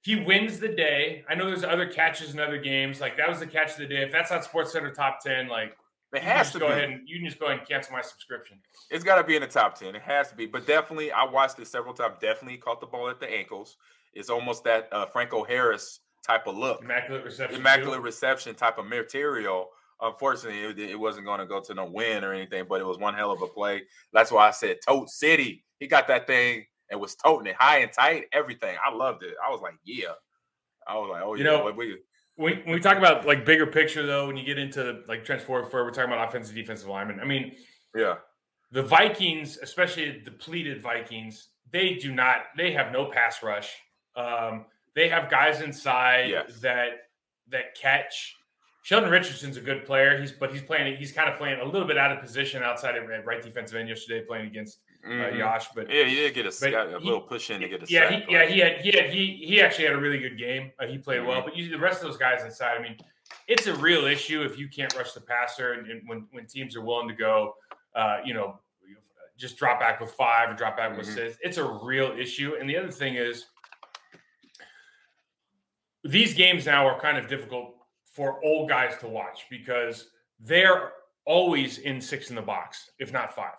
he wins the day. I know there's other catches in other games. Like that was the catch of the day. If that's not Sports Center top ten, like It has to go be. ahead and you can just go ahead and cancel my subscription. It's got to be in the top 10. It has to be. But definitely, I watched it several times. Definitely caught the ball at the ankles. It's almost that uh, Franco Harris type of look. Immaculate reception. Immaculate too. reception type of material. Unfortunately, it, it wasn't going to go to no win or anything, but it was one hell of a play. That's why I said Tote City. He got that thing and was toting it high and tight, everything. I loved it. I was like, yeah. I was like, oh, You yeah. know, we, When, when we talk about like bigger picture though, when you get into like Trench Warfare, we're talking about offensive defensive linemen. I mean, yeah. the Vikings, especially depleted Vikings, they do not. They have no pass rush. Um, they have guys inside Yes. that that catch. Sheldon Richardson's a good player. He's but he's playing. He's kind of playing a little bit out of position outside of at right defensive end yesterday, playing against uh, Mhm. Josh. But Yeah, he did get a, a he- little push in to get a yeah, sack, he, yeah, he had, he had, he he actually had a really good game. Uh, he played well, Mhm. but you, the rest of those guys inside, I mean, it's a real issue if you can't rush the passer, and, and when when teams are willing to go, uh, you know, just drop back with five or drop back with Mhm. six. It's a real issue. And the other thing is, these games now are kind of difficult for old guys to watch because they're always in six in the box, if not five,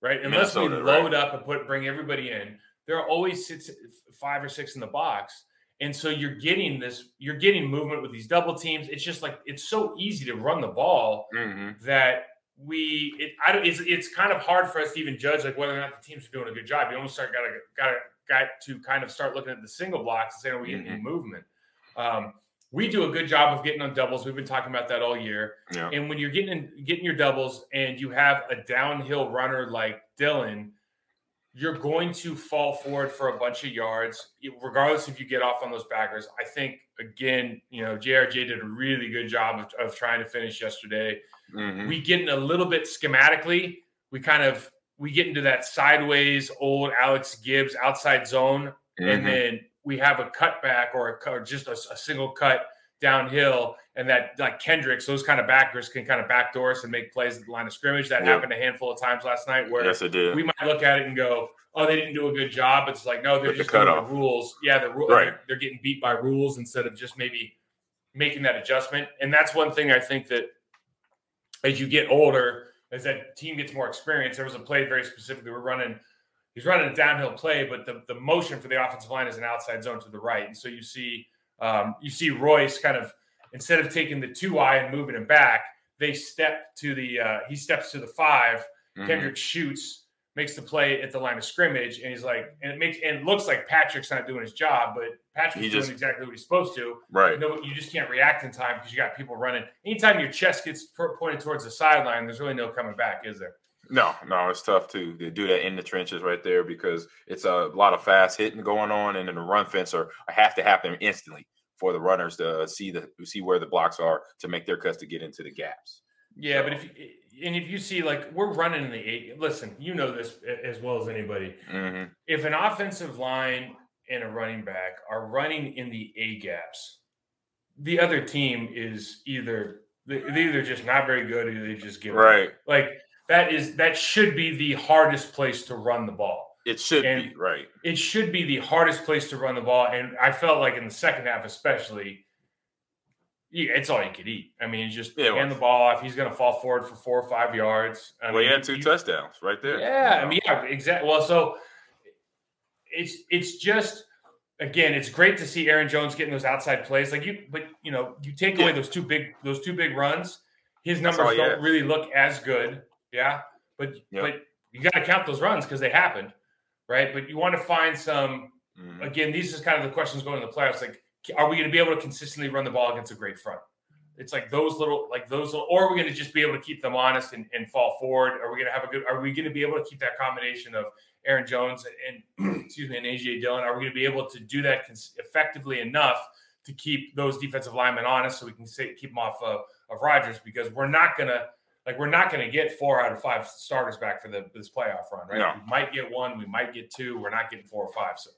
right? Unless we Minnesota, right. load up and put bring everybody in, there are always six, five or six in the box. And so you're getting this, you're getting movement with these double teams. It's just like it's so easy to run the ball Mhm. that we it I don't it's it's kind of hard for us to even judge like whether or not the teams are doing a good job. You almost start gotta gotta got to kind of start looking at the single blocks and saying, are we getting any movement? Um, we do a good job of getting on doubles. We've been talking about that all year. Yeah. And when you're getting in, getting your doubles and you have a downhill runner like Dillon, you're going to fall forward for a bunch of yards, regardless if you get off on those backers. I think again, you know, JRJ did a really good job of, of trying to finish yesterday. Mhm. We get in a little bit schematically. We kind of we get into that sideways old Alex Gibbs outside zone and Mhm. then we have a cutback or, a, or just a, a single cut downhill, and that like Kendricks, those kind of backers can kind of backdoor us and make plays at the line of scrimmage. That Yeah. happened a handful of times last night where yes, it did. we might look at it and go, "Oh, they didn't do a good job." It's like no, they're With the just doing the rules. Yeah, the rule. Right. They're, they're getting beat by rules instead of just maybe making that adjustment. And that's one thing I think that as you get older, as that team gets more experience, there was a play very specifically we're running. He's running a downhill play, but the, the motion for the offensive line is an outside zone to the right, and so you see um, you see Royce kind of instead of taking the two eye and moving it back, they step to the uh, he steps to the 5 Mhm. Kendrick shoots, makes the play at the line of scrimmage, and he's like, and it makes and it looks like Patrick's not doing his job, but Patrick's He doing just- exactly what he's supposed to. Right. No, you just can't react in time because you got people running. Anytime your chest gets pointed towards the sideline, there's really no coming back, is there? No, no, it's tough to, to do that in the trenches right there because it's a lot of fast hitting going on, and then the run fence are, have to happen instantly for the runners to see the see where the blocks are to make their cuts to get into the gaps. Yeah, but if you, and if you see like we're running the eight, listen, you know this as well as anybody. hmm If an offensive line and a running back are running in the A gaps, the other team is either they- they're either just not very good or they just give up. Right. Like that is that should be the hardest place to run the ball. It should And- be right. It should be the hardest place to run the ball, and I felt like in the second half, especially, it's all you could eat. I mean, just Yeah, hand the ball off. He's going to fall forward for four or five yards. I well, he had two touchdowns right there. Yeah, you I mean, yeah, exactly. Well, so it's it's just again, it's great to see Aaron Jones getting those outside plays. Like you, but you know, you take away Yeah. those two big those two big runs, his numbers all don't really look as good. Yeah, but Yep. but you got to count those runs because they happened, right? But you want to find some. Mhm. Again, these is kind of the questions going to the playoffs. Like, are we going to be able to consistently run the ball against a great front? It's like those little, like those, little, or are we going to just be able to keep them honest and, and fall forward? Are we going to have a good? Are we going to be able to keep that combination of Aaron Jones and excuse me and AJ Dillon? Are we going to be able to do that cons- effectively enough to keep those defensive linemen honest, so we can say, keep them off of, of Rodgers? Because we're not going to. Like we're not going to get four out of five starters back for the this playoff run, right? No. We might get one, we might get two. We're not getting four or five. So,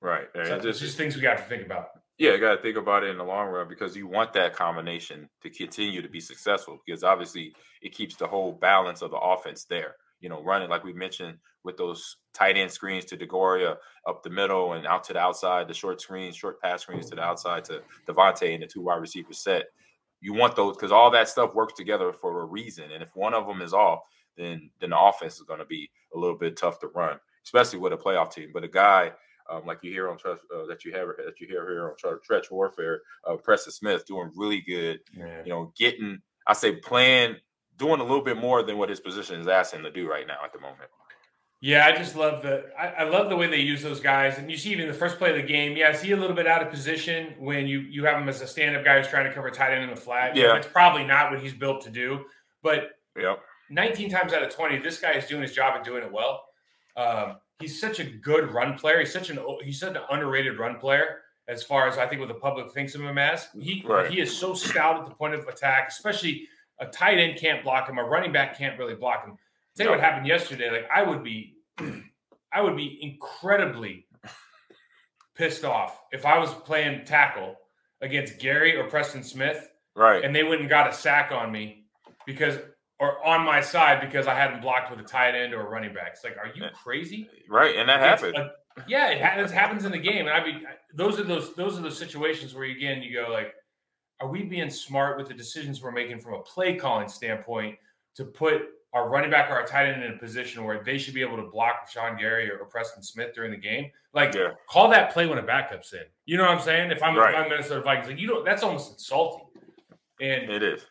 Right. And so it's just things we got to think about. Yeah, you got to think about it in the long run because you want that combination to continue to be successful because obviously it keeps the whole balance of the offense there. You know, running like we mentioned with those tight end screens to Deguara up the middle and out to the outside, the short screens, short pass screens to the outside to Davante and the two wide receiver set. You want those because all that stuff works together for a reason. And if one of them is off, then then the offense is going to be a little bit tough to run, especially with a playoff team. But a guy um, like you hear on Trust, uh, that you have that you hear here on Tre- Trench Warfare, uh, Preston Smith doing really good. You know, getting I say playing, doing a little bit more than what his position is asking him to do right now at the moment. Yeah, I just love the I, I love the way they use those guys. And you see even the first play of the game, yeah, is he a little bit out of position when you you have him as a stand-up guy who's trying to cover tight end in the flat? Yeah. it's probably not what he's built to do. But Yep. 19 times out of 20, this guy is doing his job and doing it well. Um, he's such a good run player. He's such an he's such an underrated run player as far as I think what the public thinks of him as. He Right. he is so stout at the point of attack, especially a tight end can't block him, a running back can't really block him. Tell you what happened yesterday. Like I would be I would be incredibly pissed off if I was playing tackle against Gary or Preston Smith Right. and they went and got a sack on me because or on my side because I hadn't blocked with a tight end or a running back. It's like, are you crazy? right. And that Against happened. a- yeah, it happens happens in the game, and I mean, those are those those are those situations where again you go like, are we being smart with the decisions we're making from a play calling standpoint to put our running back or our tight end in a position where they should be able to block Sean Gary or, Preston Smith during the game? Like, Yeah. call that play when a backup's in. You know what I'm saying? If I'm Right. if I'm Minnesota Vikings, like you don't. That's almost insulting. And it is.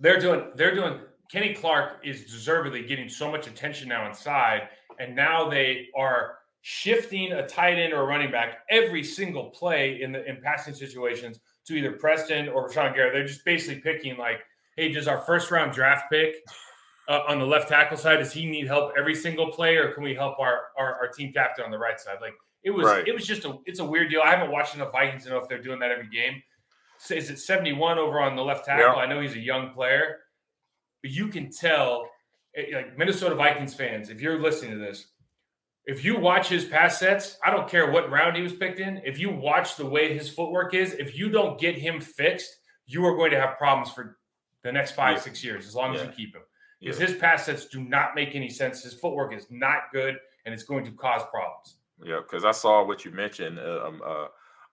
they're doing they're doing Kenny Clark is deservedly getting so much attention now inside, and now they are shifting a tight end or a running back every single play in the in passing situations to either Preston or Rashan Gary. They're just basically picking like, hey, does our first round draft pick uh, on the left tackle side does he need help every single play, or can we help our our, our team captain on the right side? Like it was Right. it was just a it's a weird deal. I haven't watched enough Vikings to know if they're doing that every game. So is it 71 over on the left tackle? Yeah. I know he's a young player, but you can tell, eh, like Minnesota Vikings fans, if you're listening to this, if you watch his pass sets, I don't care what round he was picked in. If you watch the way his footwork is, if you don't get him fixed, you are going to have problems for the next five, Yeah. six years as long as Yeah. you keep him. Yeah. Because his pass sets do not make any sense. His footwork is not good, and it's going to cause problems. Yeah, because I saw what you mentioned. Uh, um, uh,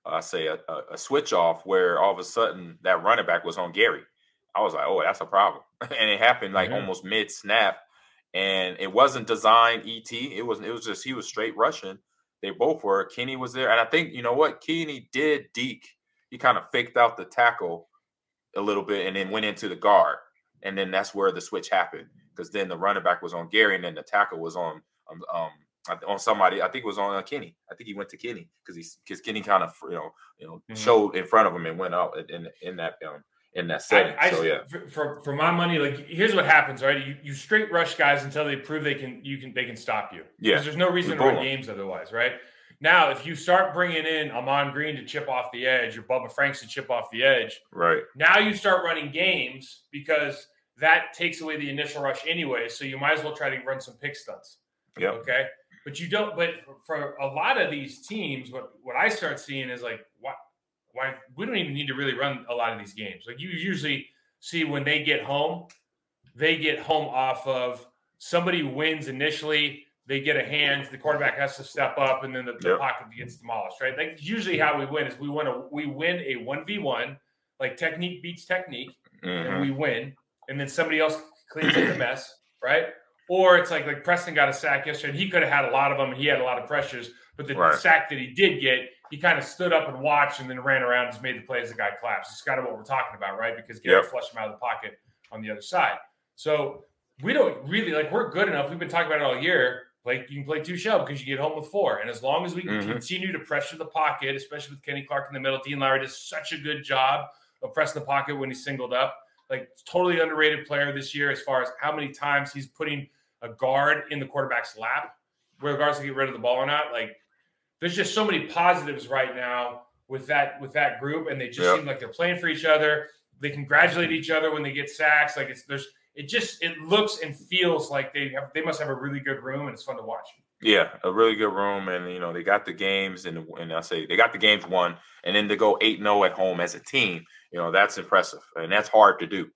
I say a, a, switch off where all of a sudden that running back was on Gary. I was like, oh, that's a problem, and it happened like Yeah. almost mid snap, and it wasn't designed ET. It was it was just he was straight rushing. They both were. Kenny was there, and I think you know what Kenny did. Deke he kind of faked out the tackle a little bit and then went into the guard. And then that's where the switch happened because then the running back was on Gary, and then the tackle was on um, um on somebody. I think it was on uh, Kenny. I think he went to Kenny because he because Kenny kind of you know you know mm-hmm. showed in front of him and went out in in that um in that setting. I, I, so yeah, for, for my money, like here's what happens, right? You, you straight rush guys until they prove they can you can they can stop you. Yeah, there's no reason to win games otherwise, right? Now, if you start bringing in Ahman Green to chip off the edge or Bubba Franks to chip off the edge, right? Now you start running games because that takes away the initial rush anyway. So you might as well try to run some pick stunts. Yeah. Okay. But you don't. But for a lot of these teams, what what I start seeing is like, why why we don't even need to really run a lot of these games. Like you usually see when they get home, they get home off of somebody wins initially. They get a hand. The quarterback has to step up, and then the, the yep. pocket gets demolished. Right? Like usually, how we win is we win a we win a one v one, like technique beats technique, mm-hmm. and we win, and then somebody else cleans up the mess. Right? Or it's like like Preston got a sack yesterday, and he could have had a lot of them, and he had a lot of pressures. But the right. sack that he did get, he kind of stood up and watched, and then ran around and just made the play as the guy collapsed. It's kind of what we're talking about, right? Because Gary yep. flushed him out of the pocket on the other side. So we don't really like we're good enough. We've been talking about it all year. Like you can play two shell because you get home with four. And as long as we mm-hmm. continue to pressure the pocket, especially with Kenny Clark in the middle, Dean Lowry does such a good job of pressing the pocket when he's singled up. Like totally underrated player this year as far as how many times he's putting a guard in the quarterback's lap, regardless to get rid of the ball or not. Like there's just so many positives right now with that with that group, and they just yep. seem like they're playing for each other. They congratulate each other when they get sacks. Like it's there's it just it looks and feels like they have they must have a really good room and it's fun to watch. Yeah, a really good room, and you know they got the games, and and I say they got the games won, and then to go eight zero oh at home as a team, you know that's impressive, and that's hard to do,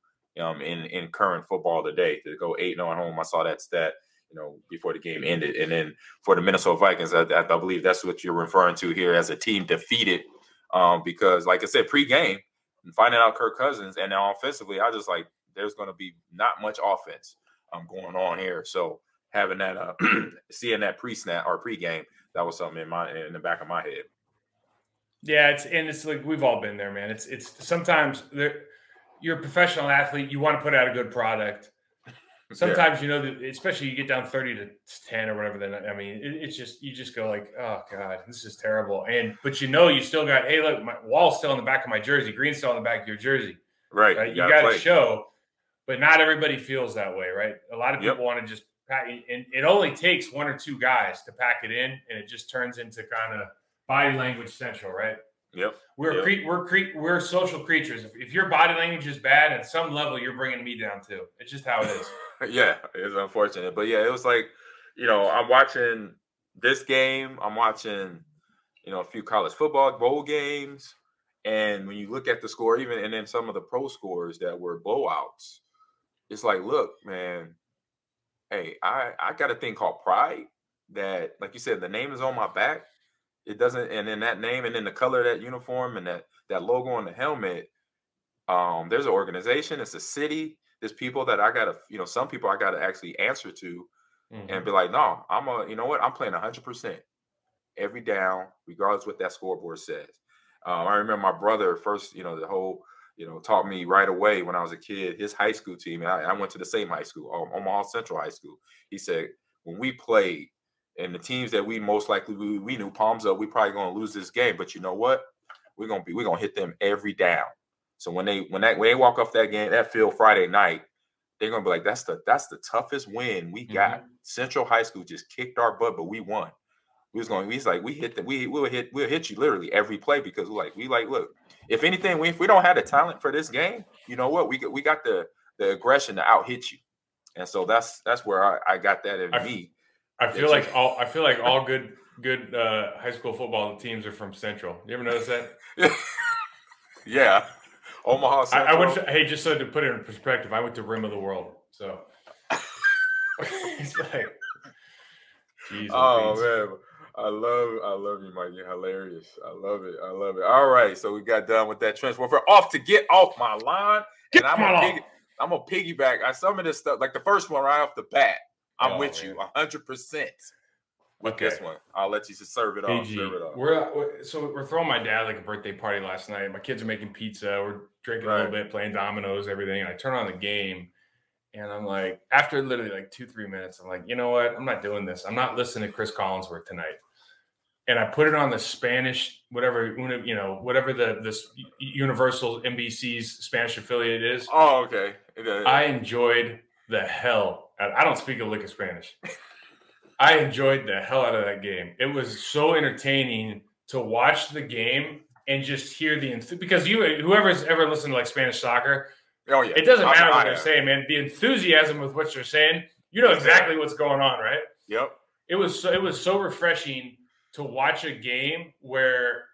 um, in in current football today to go eight zero oh at home. I saw that stat, you know, before the game ended, and then for the Minnesota Vikings, I, I believe that's what you're referring to here as a team defeated, um, because like I said, pre-game, finding out Kirk Cousins, and now offensively, I just like there's going to be not much offense um, going on here. So having that, uh, seeing that pre snap or pre game, that was something in my in the back of my head. Yeah, it's and it's like we've all been there, man. It's it's sometimes you're a professional athlete, you want to put out a good product. Sometimes yeah. you know, that, especially you get down thirty to ten or whatever. Then I mean, it, it's just you just go like, oh god, this is terrible. And but you know, you still got hey, look, my wall's still in the back of my jersey, green's still in the back of your jersey. Right, right? you, you got to show but not everybody feels that way, right? A lot of people yep. want to just pack, and it only takes one or two guys to pack it in, and it just turns into kind of body language central, right? Yep. We're yep. Cre- we're cre- we're social creatures. If, if your body language is bad, at some level, you're bringing me down too. It's just how it is. yeah, it's unfortunate, but yeah, it was like, you know, I'm watching this game. I'm watching, you know, a few college football bowl games, and when you look at the score, even and then some of the pro scores that were blowouts, it's like, look, man, hey, I I got a thing called pride that, like you said, the name is on my back. It doesn't, and then that name, and then the color of that uniform, and that that logo on the helmet. Um, there's an organization. It's a city. There's people that I gotta, you know, some people I gotta actually answer to, mm-hmm. and be like, no, I'm a, you know what, I'm playing 100 percent every down, regardless what that scoreboard says. Um, I remember my brother first, you know, the whole you know, taught me right away when I was a kid. His high school team, I, I, went to the same high school, um, Omaha Central High School. He said when we played, and the teams that we most likely we, we knew palms up, we probably gonna lose this game. But you know what? We're gonna be we're gonna hit them every down. So when they when that when they walk off that game that field Friday night, they're gonna be like, that's the that's the toughest win we got. Mm-hmm. Central High School just kicked our butt, but we won. We was going. We was like, we hit the we we'll hit we'll hit you literally every play because we're like we like look if anything, we, if we don't have the talent for this game, you know what? We we got the the aggression to out hit you, and so that's that's where I, I got that in I, me. I feel like all I feel like all good good uh, high school football teams are from Central. You ever notice that? yeah, Omaha. Central. I, I went. To, hey, just so to put it in perspective, I went to Rim of the World, so it's like. oh man. I love, I love you, Mike. You're hilarious. I love it. I love it. All right, so we got done with that trench warfare. Off to get off my line, get and I'm gonna, piggy, I'm gonna piggyback on some of this stuff. Like the first one right off the bat, I'm oh, with man. you 100 percent with okay. this one. I'll let you serve it off. Serve it off. We're, uh, we're, so we're throwing my dad like a birthday party last night. My kids are making pizza. We're drinking right. a little bit, playing dominoes, everything. And I turn on the game, And I'm like, after literally like two, three minutes, I'm like, you know what? I'm not doing this. I'm not listening to Chris Collinsworth tonight. And I put it on the Spanish, whatever you know, whatever the this Universal NBC's Spanish affiliate is. Oh, okay. Uh, I enjoyed the hell. I don't speak a lick of Spanish. I enjoyed the hell out of that game. It was so entertaining to watch the game and just hear the because you whoever's ever listened to like Spanish soccer, oh yeah, it doesn't matter I, what I, they're saying, man. The enthusiasm with what they're saying, you know exactly what's going on, right? Yep. It was so, it was so refreshing to watch a game where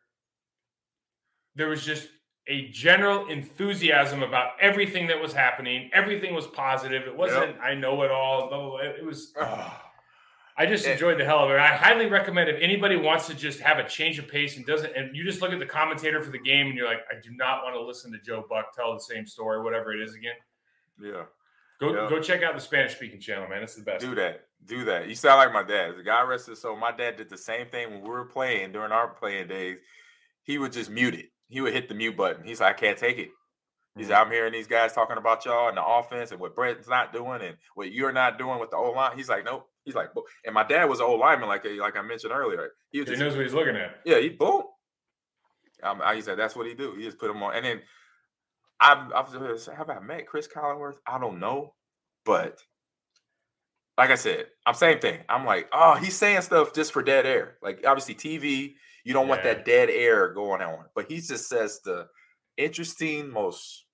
there was just a general enthusiasm about everything that was happening. Everything was positive. It wasn't yep. I know it all. Blah, blah, blah. It was. I just enjoyed the hell of it. I highly recommend if anybody wants to just have a change of pace and doesn't, and you just look at the commentator for the game and you're like, I do not want to listen to Joe Buck tell the same story, whatever it is again. Yeah. Go yeah. go check out the Spanish speaking channel, man. It's the best. Do that. Do that. You sound like my dad. The guy rested so my dad did the same thing when we were playing during our playing days. He would just mute it. He would hit the mute button. He's like, I can't take it. He's mm-hmm. I'm hearing these guys talking about y'all and the offense and what Brett's not doing and what you're not doing with the O line. He's like, nope. He's like, and my dad was an old lineman, like like I mentioned earlier. He, just, he knows what he's looking at. Yeah, he boom. Um, I, he said that's what he do. He just put him on, and then I've, I've have I met Chris Collinsworth? I don't know, but like I said, I'm same thing. I'm like, oh, he's saying stuff just for dead air. Like obviously TV, you don't yeah. want that dead air going on, but he just says the interesting, most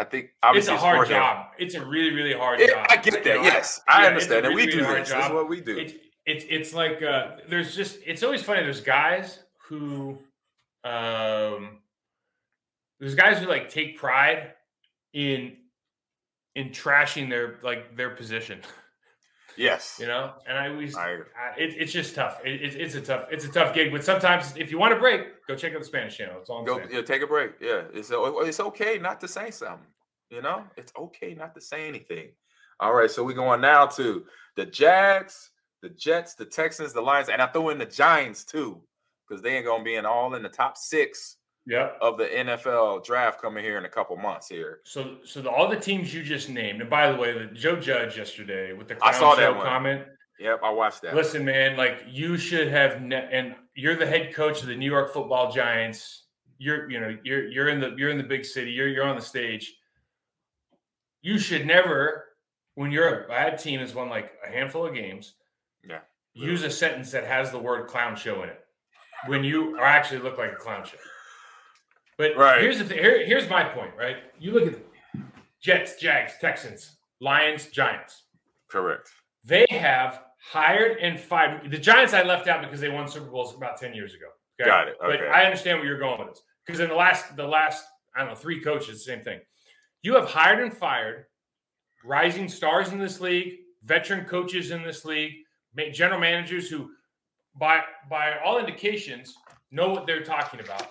I think obviously it's a hard job. Him. It's a really, really hard it, job. I get that. You know, yes, I, I understand, and we do this. Job. That's what we do. It's it's, it's like uh, there's just it's always funny. There's guys who, um, there's guys who like take pride in in trashing their like their position. Yes, you know, and I always I, it, it's just tough. It, it, it's a tough it's a tough gig. But sometimes if you want a break, go check out the Spanish channel. It's all I'm go, saying. Yeah, take a break. Yeah, it's oh, oh, it's okay not to say something. You know, it's okay not to say anything. All right, so we're going now to the Jags, the Jets, the Texans, the Lions, and I throw in the Giants too, because they ain't gonna be in all in the top six yep. of the NFL draft coming here in a couple months here. So, so the, all the teams you just named, and by the way, the Joe Judge yesterday with the I saw that one. comment. Yep, I watched that. Listen, man, like you should have, ne- and you're the head coach of the New York Football Giants. You're, you know, you're you're in the you're in the big city. You're you're on the stage. You should never, when you're a bad team that's won like a handful of games, yeah, use a sentence that has the word clown show in it when you are actually look like a clown show. But right. here's the thing. Here, here's my point. Right? You look at the Jets, Jags, Texans, Lions, Giants. Correct. They have hired and fired. The Giants I left out because they won Super Bowls about ten years ago. Okay? Got it. Okay. But I understand where you're going with this because in the last the last I don't know three coaches same thing. You have hired and fired rising stars in this league, veteran coaches in this league, general managers who, by by all indications, know what they're talking about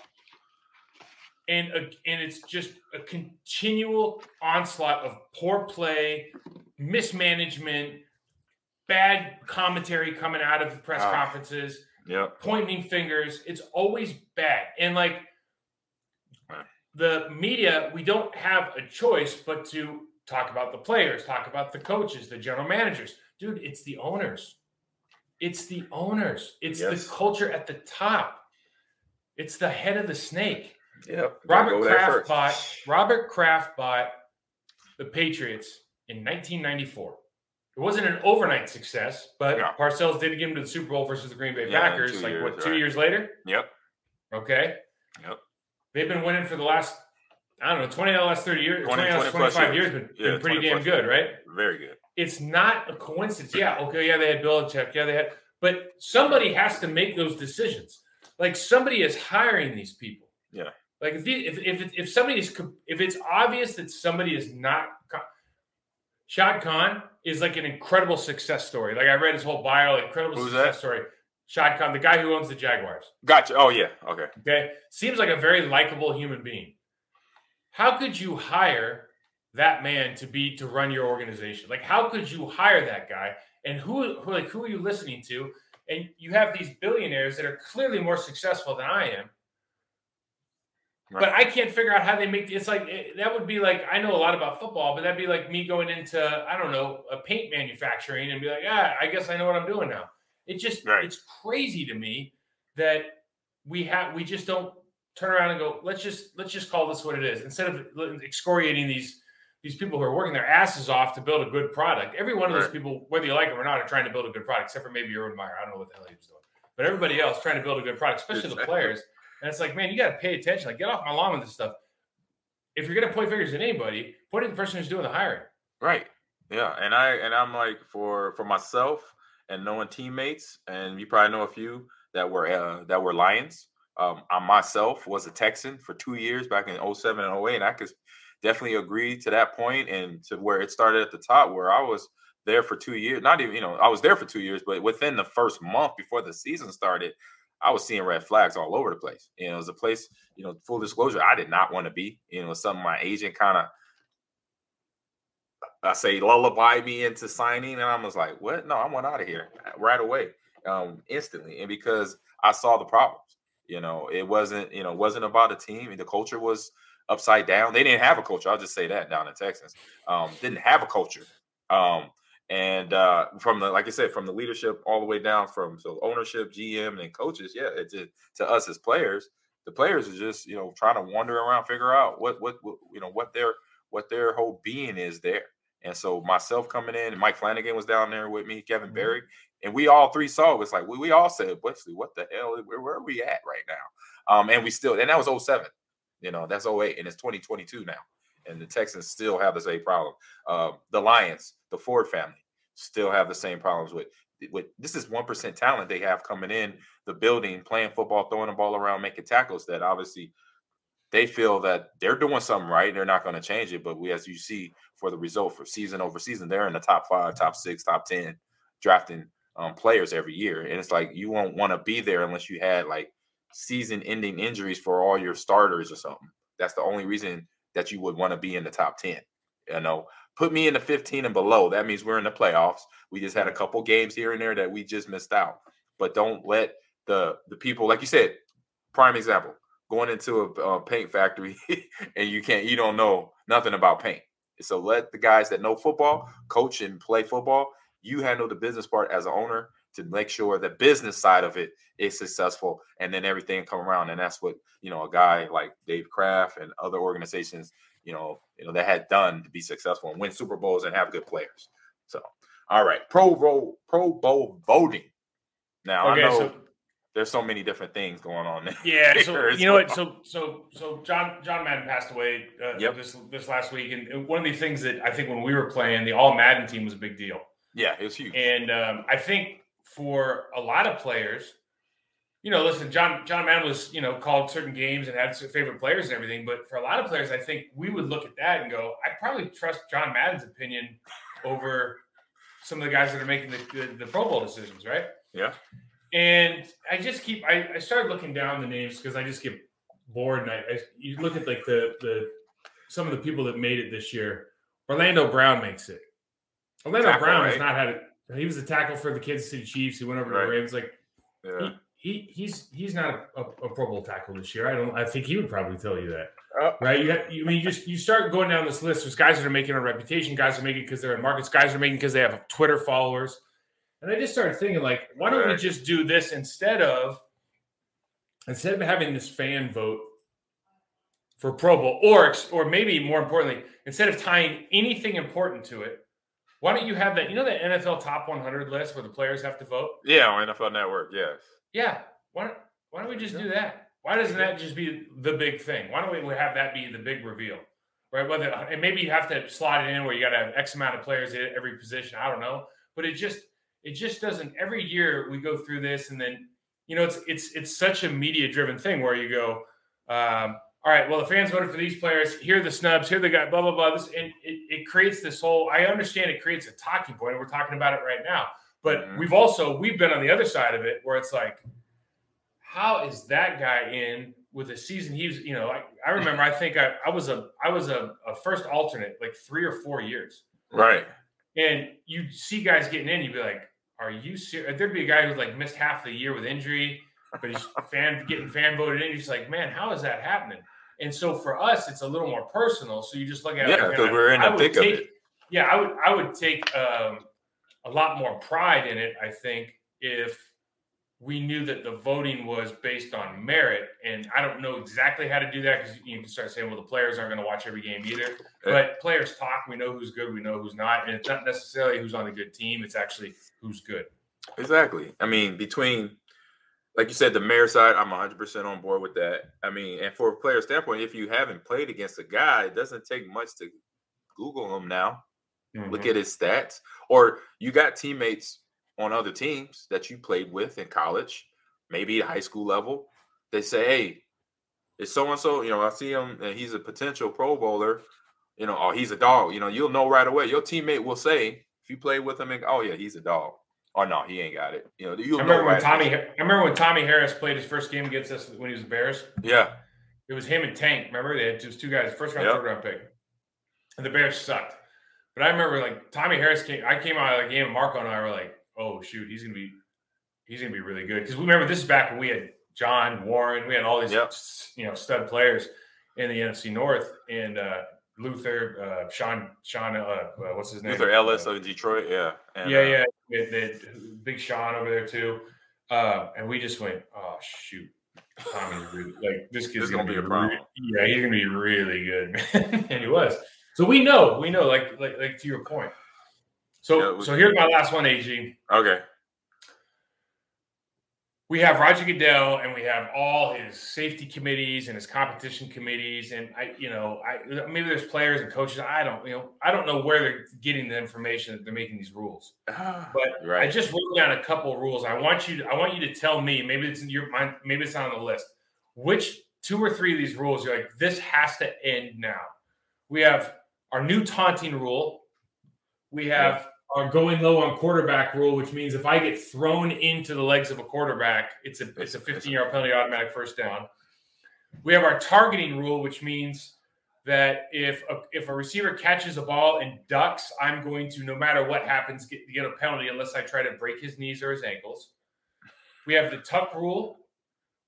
and a, and it's just a continual onslaught of poor play, mismanagement, bad commentary coming out of the press ah, conferences, yep. pointing fingers. It's always bad. And like the media, we don't have a choice but to talk about the players, talk about the coaches, the general managers. Dude, it's the owners. It's the owners. It's yes. the culture at the top. It's the head of the snake. Yep. Robert Kraft bought Robert Kraft bought the Patriots in 1994. It wasn't an overnight success, but yeah. Parcells did get him to the Super Bowl versus the Green Bay yeah, Packers. Like years, what, two right. years later? Yep. Okay. Yep. They've been winning for the last, I don't know, 20 of the last 30 years, 20, 20 last 25 years, years been, yeah, been pretty damn good, right? Very good. It's not a coincidence. Yeah, okay, yeah, they had Bill Belichick. Yeah, they had, but somebody has to make those decisions. Like somebody is hiring these people. Yeah. Like if if if, if somebody is if it's obvious that somebody is not Shad Khan is like an incredible success story. Like I read his whole bio, incredible Who's success that? story. Shad Khan, the guy who owns the Jaguars. Gotcha. Oh yeah. Okay. Okay. Seems like a very likable human being. How could you hire that man to be to run your organization? Like, how could you hire that guy? And who, who like who are you listening to? And you have these billionaires that are clearly more successful than I am Right. But I can't figure out how they make it's like it, that would be like I know a lot about football, but that'd be like me going into I don't know a paint manufacturing and be like, ah, I guess I know what I'm doing now. It just right. it's crazy to me that we have we just don't turn around and go, let's just let's just call this what it is instead of excoriating these these people who are working their asses off to build a good product. Every one of right. those people, whether you like them or not, are trying to build a good product, except for maybe Urban Meyer. I don't know what the hell he was doing, but everybody else trying to build a good product, especially the players. And it's like, man, you got to pay attention. Like, get off my lawn with this stuff. If you're gonna point fingers at anybody, put it in the person who's doing the hiring. Right. Yeah. And I and I'm like for for myself and knowing teammates, and you probably know a few that were uh, that were Lions. Um, I myself was a Texan for two years back in 07 and 08, and I could definitely agree to that point and to where it started at the top, where I was there for two years. Not even, you know, I was there for two years, but within the first month before the season started, I was seeing red flags all over the place. You know, it was a place, you know, full disclosure, I did not want to be. You know, something my agent kind of I say lullaby me into signing, and I was like, "What? No, I want out of here right away, um, instantly." And because I saw the problems, you know, it wasn't, you know, wasn't about a team. The culture was upside down. They didn't have a culture. I'll just say that down in Texas, um, didn't have a culture. Um, and uh, from the like I said, from the leadership all the way down from so ownership, GM, and coaches, yeah, it to us as players, the players are just you know trying to wander around, figure out what, what what you know what their what their whole being is there. And so myself coming in, Mike Flanagan was down there with me, Kevin mm-hmm. Barry, and we all three saw it was like we, we all said, Wesley, what the hell? Where, where are we at right now? Um, and we still, and that was 07. You know, that's 08, and it's 2022 now and the Texans still have the same problem. Uh, the Lions, the Ford family, still have the same problems with with this is one percent talent they have coming in the building, playing football, throwing the ball around, making tackles. That obviously they feel that they're doing something right. They're not going to change it, but we, as you see, for the result for season over season, they're in the top five, top six, top ten, drafting um, players every year. And it's like you won't want to be there unless you had like season-ending injuries for all your starters or something. That's the only reason that you would want to be in the top 10. You know, put me in the 15 and below. That means we're in the playoffs. We just had a couple games here and there that we just missed out. But don't let the the people, like you said, prime example, going into a, a paint factory and you can't, you don't know nothing about paint. So let the guys that know football coach and play football. You handle the business part as an owner to make sure the business side of it is successful and then everything come around and that's what you know a guy like dave kraft and other organizations you know you know that had done to be successful and win super bowls and have good players so all right pro bowl pro bowl voting now okay, i know so, there's so many different things going on there. yeah so you know what so so so john john madden passed away uh, yep. this this last week and one of the things that i think when we were playing the all madden team was a big deal yeah it was huge and um, i think for a lot of players, you know, listen, John John Madden was, you know, called certain games and had favorite players and everything. But for a lot of players, I think we would look at that and go, I probably trust John Madden's opinion over some of the guys that are making the, the, the Pro Bowl decisions, right? Yeah. And I just keep I, I started looking down the names because I just get bored and I, I you look at like the the some of the people that made it this year. Orlando Brown makes it. Orlando Brown right? has not had he was a tackle for the Kansas City Chiefs. He went over right. to the Ravens. Like, yeah. he, he he's he's not a, a, Pro Bowl tackle this year. I don't. I think he would probably tell you that. Uh, right? You, have, you I mean you just you start going down this list. There's guys that are making a reputation. Guys are making because they're in markets. Guys are making because they have Twitter followers. And I just started thinking, like, why don't we just do this instead of instead of having this fan vote for Pro Bowl, or or maybe more importantly, instead of tying anything important to it, why don't you have that? You know that NFL top 100 list where the players have to vote? Yeah, on NFL Network. Yes. Yeah. Why don't, why don't we just do that? Why doesn't that just be the big thing? Why don't we have that be the big reveal? Right? Whether and maybe you have to slide it in where you got to have X amount of players at every position. I don't know, but it just it just doesn't. Every year we go through this, and then you know it's it's it's such a media driven thing where you go. Um, all right, well, the fans voted for these players. Here are the snubs. Here the guy. Blah blah blah. This and it, it creates this whole. I understand it creates a talking point. And we're talking about it right now. But mm-hmm. we've also we've been on the other side of it where it's like, how is that guy in with a season? He's you know I, I remember I think I, I was a I was a, a first alternate like three or four years. Right. And you see guys getting in, you'd be like, are you serious? There'd be a guy who like missed half the year with injury, but he's fan getting fan voted in. He's like, man, how is that happening? And so for us, it's a little more personal. So you just look at Yeah, it. like, because we're in I- I the would thick of it. Yeah, I would I would take um, a lot more pride in it. I think if we knew that the voting was based on merit, and I don't know exactly how to do that because you can start saying, well, the players aren't going to watch every game either. But players talk. We know who's good. We know who's not, and it's not necessarily who's on the good team. It's actually who's good. Exactly. I mean, between like you said, the mayor side, I'm 100 percent on board with that. I mean, and for a player standpoint, if you haven't played against a guy, it doesn't take much to Google him now. Look Mhm. at his stats, or you got teammates on other teams that you played with in college, maybe at high school level. They say, "Hey, it's so and so." You know, I see him, and he's a potential Pro Bowler. You know, oh, he's a dog. You know, you'll know right away. Your teammate will say, if you play with him, and, oh yeah, he's a dog. Or no, he ain't got it. You know, you'll I remember when Tommie. I remember when Tommie Harris played his first game against us when he was the Bears. Yeah, It was him and Tank. Remember, they had just two guys, first round, Yep. third round pick, and the Bears sucked. But I remember like Tommie Harris came. I came out of the game, and Marco and I were like, "Oh shoot, he's gonna be, he's gonna be really good." Because we remember this is back when we had John Warren, we had all these, Yep. you know, stud players in the NFC North, and uh, Luther, uh, Sean, Sean, uh, uh, what's his name? Luther Ellis Uh, of Detroit. Yeah, and, yeah, uh, yeah. Had, they Big Sean over there too. Uh, and we just went, oh shoot. Really like this kid's This gonna, gonna be, be a problem. yeah, he's gonna be really good, man. and he was. So we know, we know, like like like to your point. So Yeah, we- so here's my last one, AG. Okay. We have Roger Goodell and we have all his safety committees and his competition committees. And I, you know, I maybe there's players and coaches. I don't, you know, I don't know where they're getting the information that they're making these rules. Ah, but I just wrote down a couple rules. I want you to, I want you to tell me, maybe it's in your mind, maybe it's not on the list. Which two or three of these rules you're like, this has to end now. We have our new taunting rule. We have our going low on quarterback rule, which means if I get thrown into the legs of a quarterback, it's a it's a 15 yard penalty, automatic first down. We have our targeting rule, which means that if a, if a receiver catches a ball and ducks, I'm going to, no matter what happens, get, get a penalty unless I try to break his knees or his ankles. We have the tuck rule.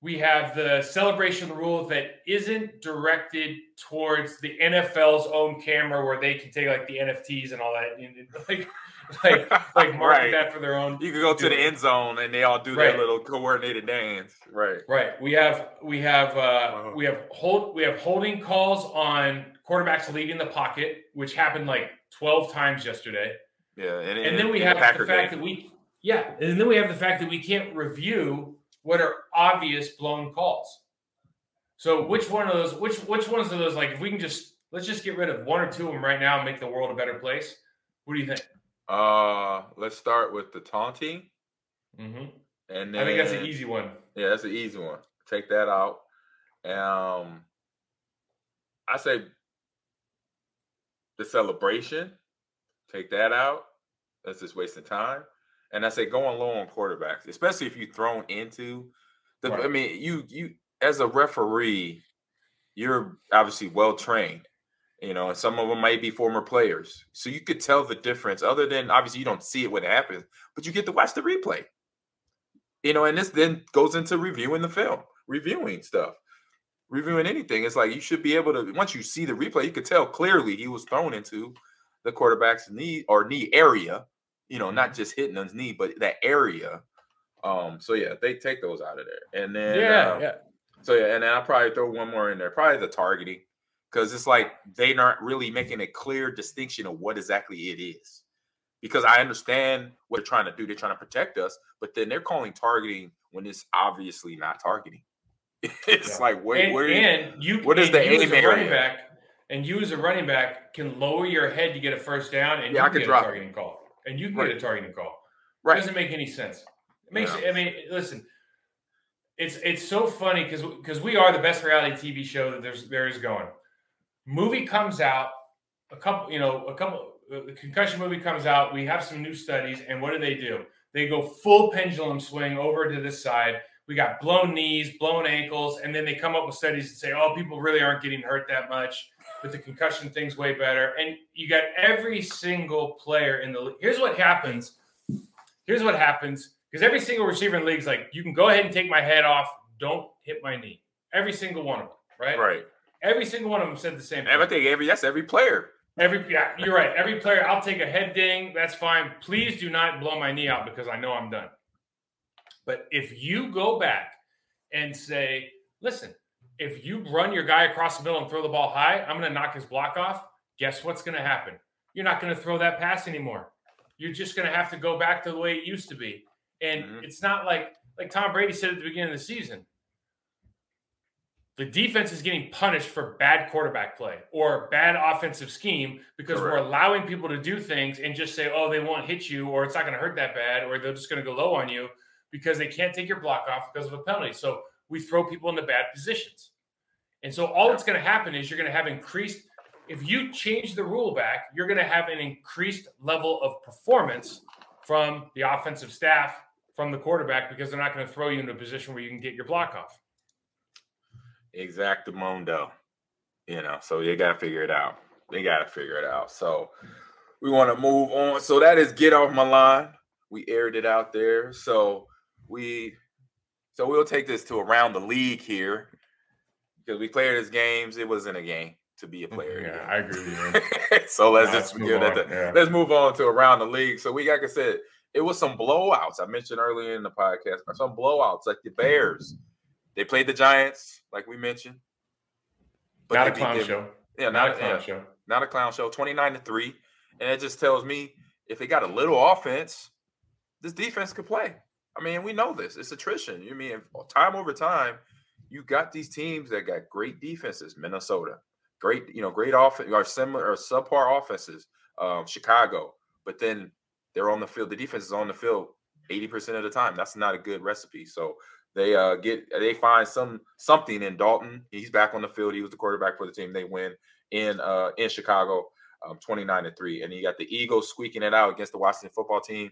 We have the celebration rule that isn't directed towards the NFL's own camera, where they can take like the NFTs and all that, and, and, like like like market Right. that for their own. You can go to the end zone and they all do Right. their little coordinated dance. Right. Right. We have we have uh, we have hold we have holding calls on quarterbacks leaving the pocket, which happened like twelve times yesterday. Yeah. And, And then we have Packer the fact game. that we yeah, and then we have the fact that we can't review what are obvious blown calls. So which one of those which which ones of those like if we can just let's just get rid of one or two of them right now and make the world a better place. What do you think? Uh, let's start with the taunting, Mm-hmm. and then I think that's an easy one. Yeah, that's an easy one. Take that out. Um, I say the celebration. Take that out. That's just wasting time. And I say going low on quarterbacks, especially if you're thrown into the. I mean, you you as a referee, you're obviously well trained. You know, and some of them might be former players, so you could tell the difference. Other than obviously you don't see it when it happens, but you get to watch the replay you know, and this then goes into reviewing the film, reviewing stuff, reviewing anything. It's like you should be able to once you see the replay, you could tell clearly he was thrown into the quarterback's knee or knee area, you know, not just hitting on his knee, but that area. Um, so yeah, they take those out of there. And then yeah, um, yeah. so yeah, and then I'll probably throw one more in there, probably the targeting. Because it's like they aren't really making a clear distinction of what exactly it is because I understand what they're trying to do. They're trying to protect us, but then they're calling targeting when it's obviously not targeting. it's Yeah. like, wait, and, where? and you what is the aim running back and you as a running back can lower your head to get a first down and Yeah, you I can could get drop a targeting call and you can Right. get a targeting call it right? doesn't make any sense it makes No. i mean listen it's it's so funny because because we are the best reality tv show that there's there is going movie comes out a couple you know a couple uh, the concussion movie comes out we have some new studies and what do they do they go full pendulum swing over to this side we got blown knees blown ankles and then they come up with studies and say oh people really aren't getting hurt that much but the concussion thing's way better and you got every single player in the league here's what happens here's what happens because every single receiver in the league is like you can go ahead and take my head off don't hit my knee every single one of them right Right. Every single one of them said the same. And I think every that's every player. Every yeah, you're right. Every player, I'll take a head ding. That's fine. Please do not blow my knee out because I know I'm done. But if you go back and say, listen, if you run your guy across the middle and throw the ball high, I'm going to knock his block off. Guess what's going to happen? You're not going to throw that pass anymore. You're just going to have to go back to the way it used to be. And mm-hmm. it's not like like Tom Brady said at the beginning of the season. The defense is getting punished for bad quarterback play or bad offensive scheme because Correct. we're allowing people to do things and just say, "Oh, they won't hit you," or "It's not going to hurt that bad," or "They're just going to go low on you." because they can't take your block off because of a penalty. So we throw people into bad positions. And so all that's going to happen is you're going to have increased if you change the rule back, you're going to have an increased level of performance from the offensive staff, from the quarterback, because they're not going to throw you into a position where you can get your block off. Exactamundo. You know, so you got to figure it out. They got to figure it out. So we want to move on. So that is get off my line. We aired it out there. So we so we'll take this to around the league here because we played his games. It wasn't a game to be a player. Yeah, I agree with you. so let's just give that. The, yeah. Let's move on to around the league. So we, like I said, it was some blowouts. I mentioned earlier in the podcast, some blowouts like the Bears. They played the Giants, like we mentioned. But not a clown them. show. Yeah, not, not a clown yeah, show. Not a clown show. Twenty nine to three, and it just tells me if they got a little offense, this defense could play. I mean, we know this. It's attrition. You mean time over time, you got these teams that got great defenses. Minnesota, great, you know, great offense or similar or subpar offenses. Um, Chicago, but then they're on the field. The defense is on the field 80% of the time. That's not a good recipe. So they uh, get they find some something in Dalton. He's back on the field. He was the quarterback for the team. They win in uh, in Chicago, um, 29 to 3. And you got the Eagles squeaking it out against the Washington football team,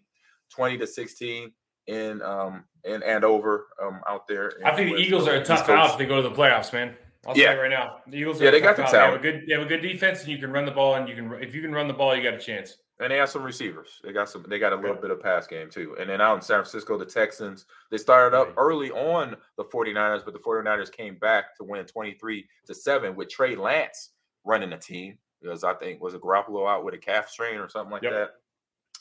20 to 16 in um in Landover um out there. I think the Eagles are a tough out if they go to the playoffs, man. I'll yeah. right now. The Eagles yeah, they got the out. talent. They have a good they have a good defense and you can run the ball and you can if you can run the ball, you got a chance. And they have some receivers. They got some. They got a little yeah. bit of pass game too. And then out in San Francisco, the Texans they started up early on the 49ers, but the 49ers came back to win 23 to seven with Trey Lance running the team because I think was a Garoppolo out with a calf strain or something like yep. that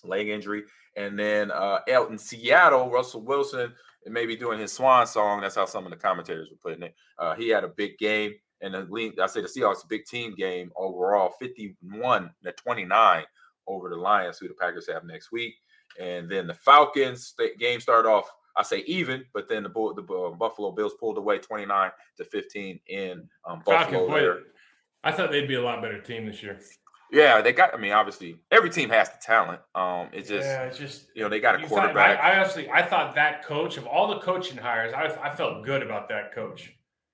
leg injury. And then uh, out in Seattle, Russell Wilson may be doing his swan song. That's how some of the commentators were putting it. Uh, he had a big game. And the I say the Seahawks, big team game overall, 51 to 29 over the Lions, who the Packers have next week. And then the Falcons the game started off, I say even, but then the, the uh, Buffalo Bills pulled away 29 to 15 in um, Buffalo. Falcons, I thought they'd be a lot better team this year. Yeah, they got. I mean, obviously, every team has the talent. Um, it's just, yeah, it's just you know, they got a quarterback. Thought, I, I, honestly, I thought that coach of all the coaching hires, I, I felt good about that coach,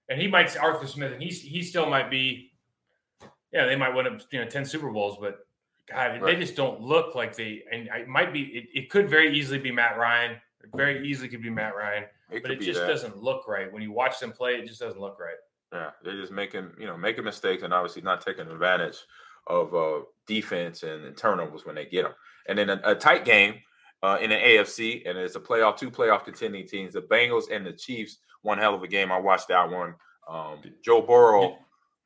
and he might Arthur Smith, and he's he still might be. Yeah, they might win up you know ten Super Bowls, but God, right. they just don't look like they. And it might be. It, it, could very easily be Matt Ryan. It very easily could be Matt Ryan, it but it just that. doesn't look right when you watch them play. It just doesn't look right. Yeah, they're just making you know making mistakes and obviously not taking advantage of uh, defense and, and, turnovers when they get them. And then a, a tight game uh, in the AFC, and it's a playoff, two playoff contending teams. The Bengals and the Chiefs, one hell of a game. I watched that one. Um, Joe Burrow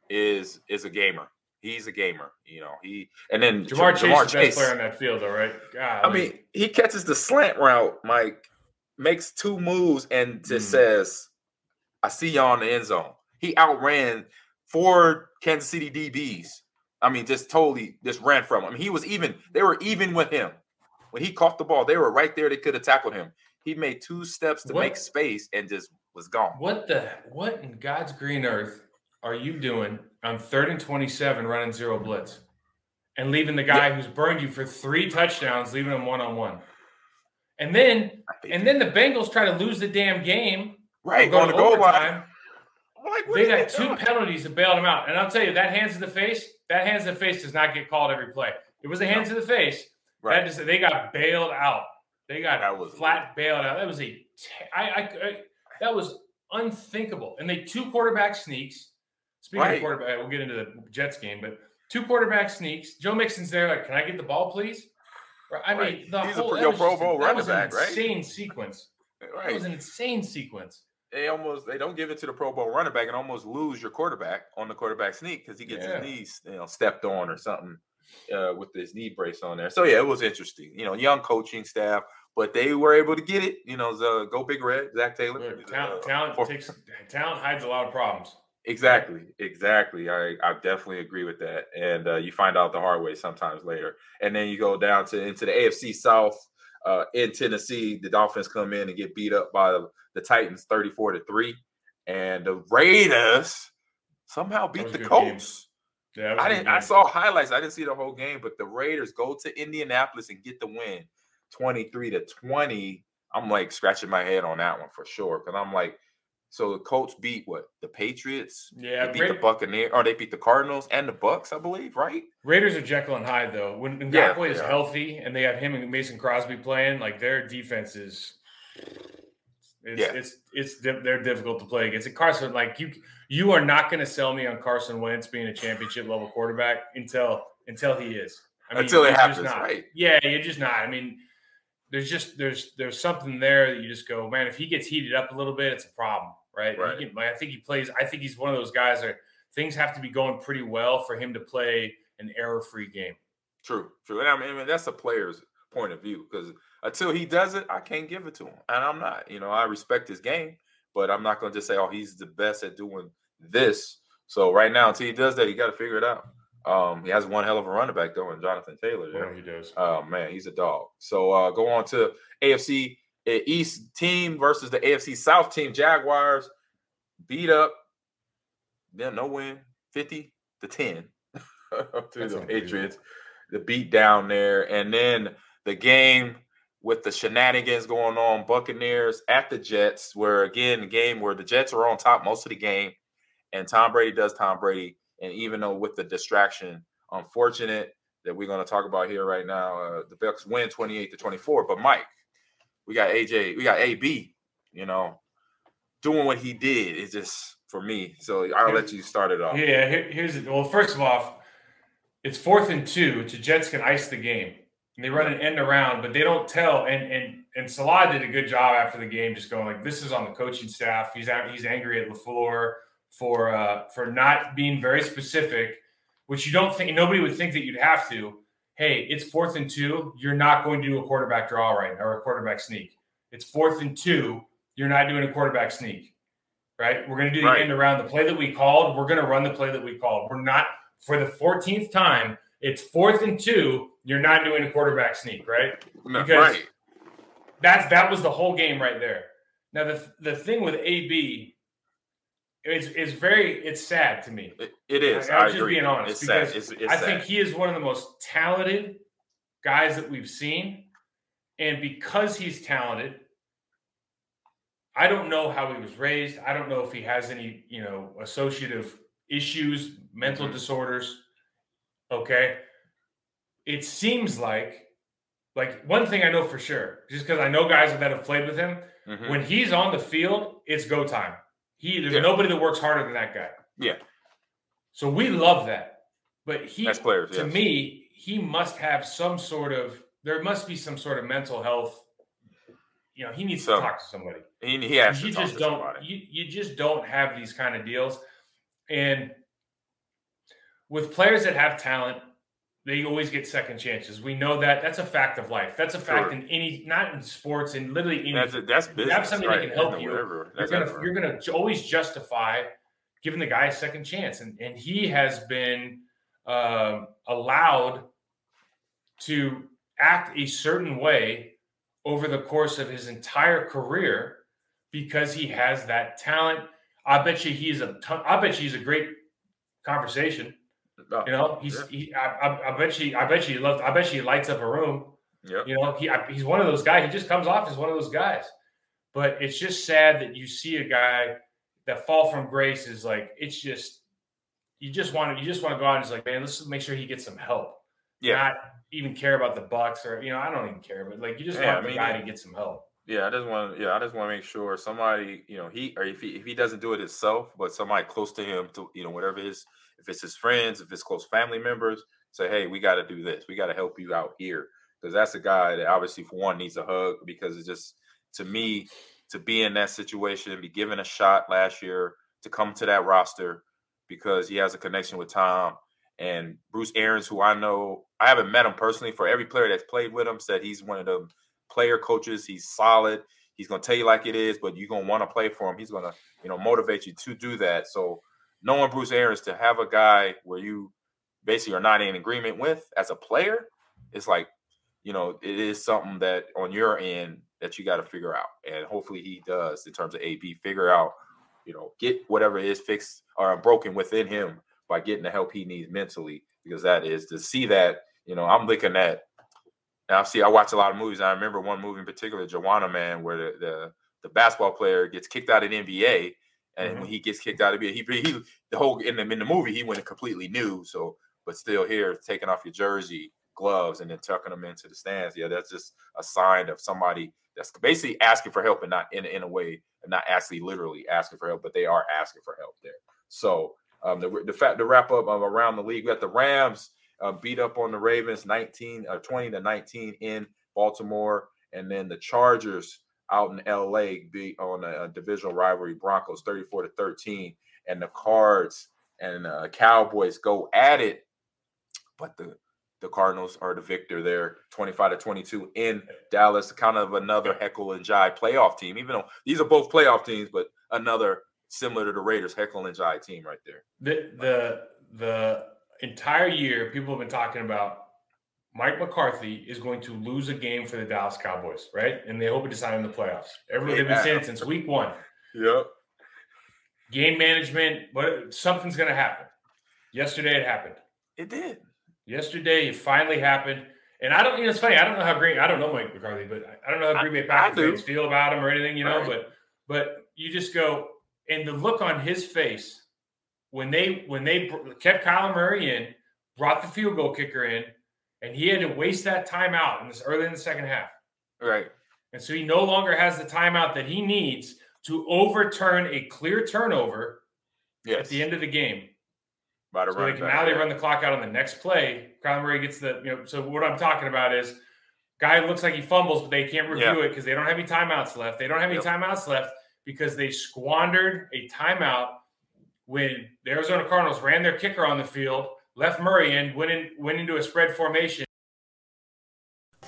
is is a gamer. He's a gamer, you know. He and then Ja'Marr Chase, Ja'Marr Chase, the best player on that field, all right. God, I mean, he catches the slant route, Mike, makes two moves, and just mm. says, "I see y'all in the end zone." He outran four Kansas City DBs I mean, just totally just ran from him. I mean, He was even, they were even with him. When he caught the ball, they were right there. They could have tackled him. He made two steps to what, make space and just was gone. What the what in God's green earth are you doing on third and 27 running zero blitz and leaving the guy yeah. who's burned you for three touchdowns, leaving him one on one? And then and then the Bengals try to lose the damn game. Right, going to goal line. Like, they got two penalties that bailed him out. And I'll tell you, that hands in the face, that hands in the face does not get called every play. It was a hands no. in the face. Right. That just, they got bailed out. They got that was flat bailed out. That was a, I, I, I, that was unthinkable. And they two quarterback sneaks. Speaking right. of quarterback, we'll get into the Jets game, but two quarterback sneaks. Joe Mixon's there, like, can I get the ball, please? I mean, the He's whole a, Pro Bowl running back, right? Insane sequence. Right. It was an insane sequence. They almost they don't give it to the Pro Bowl running back and almost lose your quarterback on the quarterback sneak because he gets Yeah. his knees you know stepped on or something uh, with his knee brace on there. So yeah, it was interesting. You know, young coaching staff, but they were able to get it. You know, the go big red, Zac Taylor. He's a, talent, uh, talent for- takes talent hides a lot of problems. Exactly, exactly. I, I definitely agree with that. And uh, you find out the hard way sometimes later. And then you go down to into the AFC South uh, in Tennessee. The Dolphins come in and get beat up by the, the Titans, thirty-four to three, and the Raiders somehow beat the a good game. Colts. Yeah, I didn't. I saw highlights. I didn't see the whole game, but the Raiders go to Indianapolis and get the win, twenty-three to twenty. I'm like scratching my head on that one for sure because I'm like, so the Colts beat what the Patriots? Yeah, they beat the Ra- Buccaneers, or they beat the Cardinals and the Bucks, I believe, right? Raiders are Jekyll and Hyde though. When Yeah, is healthy and they have him and Mason Crosby playing, like their defense is, it's Yeah. it's it's they're difficult to play against. And Carson, like you, you are not going to sell me on Carson Wentz being a championship level quarterback until until he is. I Until it happens, not. right. Yeah, you're just not. I mean, there's just there's there's something there that you just go, man. If he gets heated up a little bit, it's a problem, right? He Right. can- like, I think he plays. I think he's one of those guys that things have to be going pretty well for him to play an error-free game. True, true. And I mean, I mean, that's a player's point of view because until he does it, I can't give it to him, and I'm not. You know, I respect his game, but I'm not going to just say, "Oh, he's the best at doing this." So right now, until he does that, you got to figure it out. Um, he has one hell of a running back though, in Jonathan Taylor. Boy, yeah. he does. Oh man, he's a dog. So uh, go on to AFC East team versus the AFC South team. Jaguars beat up. Then no win, fifty to ten to That's the. Patriots. The beat down there, and then the game with the shenanigans going on. Buccaneers at the Jets, where again the game where the Jets are on top most of the game, and Tom Brady does Tom Brady. And even though with the distraction, unfortunate that we're going to talk about here right now, uh, the Bucks win 28 to 24. But Mike, we got AJ, we got AB, you know, doing what he did. It's just for me. So I'll let you start it off. Yeah, here, here's it. Well, first of all, it's fourth and two. To Jets can ice the game, and they run an end around, but they don't tell. And and and Salah did a good job after the game, just going like, "This is on the coaching staff. He's out. He's angry at Lafleur for uh, for not being very specific, which you don't think nobody would think that you'd have to. Hey, it's fourth and two. You're not going to do a quarterback draw right now or a quarterback sneak. It's fourth and two. You're not doing a quarterback sneak, right? We're going to do the Right. end around the play that we called. We're going to run the play that we called. We're not for the 14th time. It's fourth and two. You're not doing a quarterback sneak, right? No, because- right. That's that was the whole game right there. Now the the thing with AB is is very it's sad to me. It, it is. I- I'm just agree. being honest It's sad. because It's, it's I sad. think he is one of the most talented guys that we've seen. And because he's talented, I don't know how he was raised. I don't know if he has any, you know, associative issues, mental Mhm. disorders. Okay. It seems like, like one thing I know for sure, just because I know guys that have played with him, Mhm. when he's on the field, it's go time. He there's Yeah. nobody that works harder than that guy. Yeah. So we love that. But he Best players, to yes. me, he must have some sort of there must be some sort of mental health. You know, he needs So, to talk to somebody. He, he has You to talk just to don't somebody. you, you just don't have these kind of deals. And with players that have talent, they always get second chances. We know that. That's a fact of life. That's a fact Sure. in any not in sports in literally any That's that's business. have somebody that can help you, whatever. you're gonna you're gonna always justify giving the guy a second chance, and and he has been um, allowed to act a certain way over the course of his entire career because he has that talent. I bet you he's a ton, I bet you he's a great conversation. You know, he's yeah. he, I, I, I bet you I bet you he loves I bet you he lights up a room. Yep. You know, he I, he's one of those guys. He just comes off as one of those guys. But it's just sad that you see a guy that fall from grace is like it's just you just want to you just want to go out and just like man, let's make sure he gets some help. Yeah. Not even care about the Bucks or you know I don't even care, but like you just Yeah, want I the guy yeah. to get some help. Yeah, I just want to. Yeah, I just want to make sure somebody, you know, he or if he if he doesn't do it himself, but somebody close to him, to you know, whatever his, if it's his friends, if it's close family members, say, hey, we got to do this. We got to help you out here because that's a guy that obviously for one needs a hug because it's just to me, to be in that situation, and be given a shot last year to come to that roster because he has a connection with Tom and Bruce Arians, who I know I haven't met him personally. For every player that's played with him, said he's one of the player coaches. He's solid. He's gonna tell you like it is, but you're gonna want to play for him. He's gonna, you know, motivate you to do that. So knowing Bruce Arians to have a guy where you basically are not in agreement with as a player, it's like, you know, it is something that on your end that you got to figure out. And hopefully he does in terms of AB, figure out, you know, get whatever is fixed or broken within him by getting the help he needs mentally, because that is to see that, you know, I'm looking at I see I watch a lot of movies. I remember one movie in particular, Juwanna Mann, where the, the, the basketball player gets kicked out of the NBA and mm-hmm. when he gets kicked out of it, he, he the whole in the in the movie he went completely new. So, but still here, taking off your jersey, gloves, and then tucking them into the stands. Yeah, that's just a sign of somebody that's basically asking for help and not in in a way, not actually literally asking for help, but they are asking for help there. So, um, the the fact to wrap up um, around the league, we got the Rams uh, beat up on the Ravens, nineteen or uh, twenty to nineteen in Baltimore, and then the Chargers out in LA be on a, a divisional rivalry, Broncos 34 to 13, and the Cards and uh, Cowboys go at it, but the the Cardinals are the victor there, 25 to 22 in Dallas, kind of another Jekyll and Hyde playoff team, even though these are both playoff teams, but another similar to the Raiders, Jekyll and Hyde team right there. The the the entire year, people have been talking about Mike McCarthy is going to lose a game for the Dallas Cowboys, right? And they hope to decide in the playoffs. Everybody they've been saying it since week one. Yep. Game management, but something's going to happen. Yesterday it happened. It did. Yesterday it finally happened. And I don't, you know, it's funny. I don't know how Green. I don't know Mike McCarthy, but I don't know how Green Bay Packers fans feel about him or anything, you know. Right. But, but you just go and the look on his face when they when they kept Kyler Murray in, brought the field goal kicker in, and he had to waste that timeout in this early in the second half. Right. And so he no longer has the timeout that he needs to overturn a clear turnover yes. at the end of the game. By so they can now they run the clock out on the next play. Kyler Murray gets the you know. So what I'm talking about is guy looks like he fumbles, but they can't review it because they don't have any timeouts left. They don't have any yep. timeouts left because they squandered a timeout when the Arizona Cardinals ran their kicker on the field left Murray in, went, in, went into a spread formation.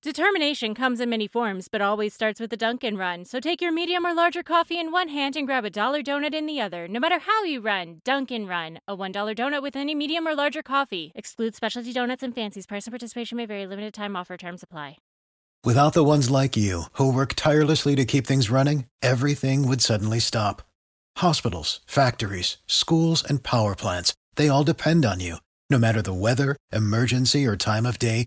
Determination comes in many forms, but always starts with a Dunkin' Run. So take your medium or larger coffee in one hand and grab a dollar donut in the other. No matter how you run, Dunkin' Run. A $1 donut with any medium or larger coffee. Excludes specialty donuts and fancies. Price and participation may vary. Limited time offer. Terms apply. Without the ones like you, who work tirelessly to keep things running, everything would suddenly stop. Hospitals, factories, schools, and power plants, they all depend on you. No matter the weather, emergency, or time of day,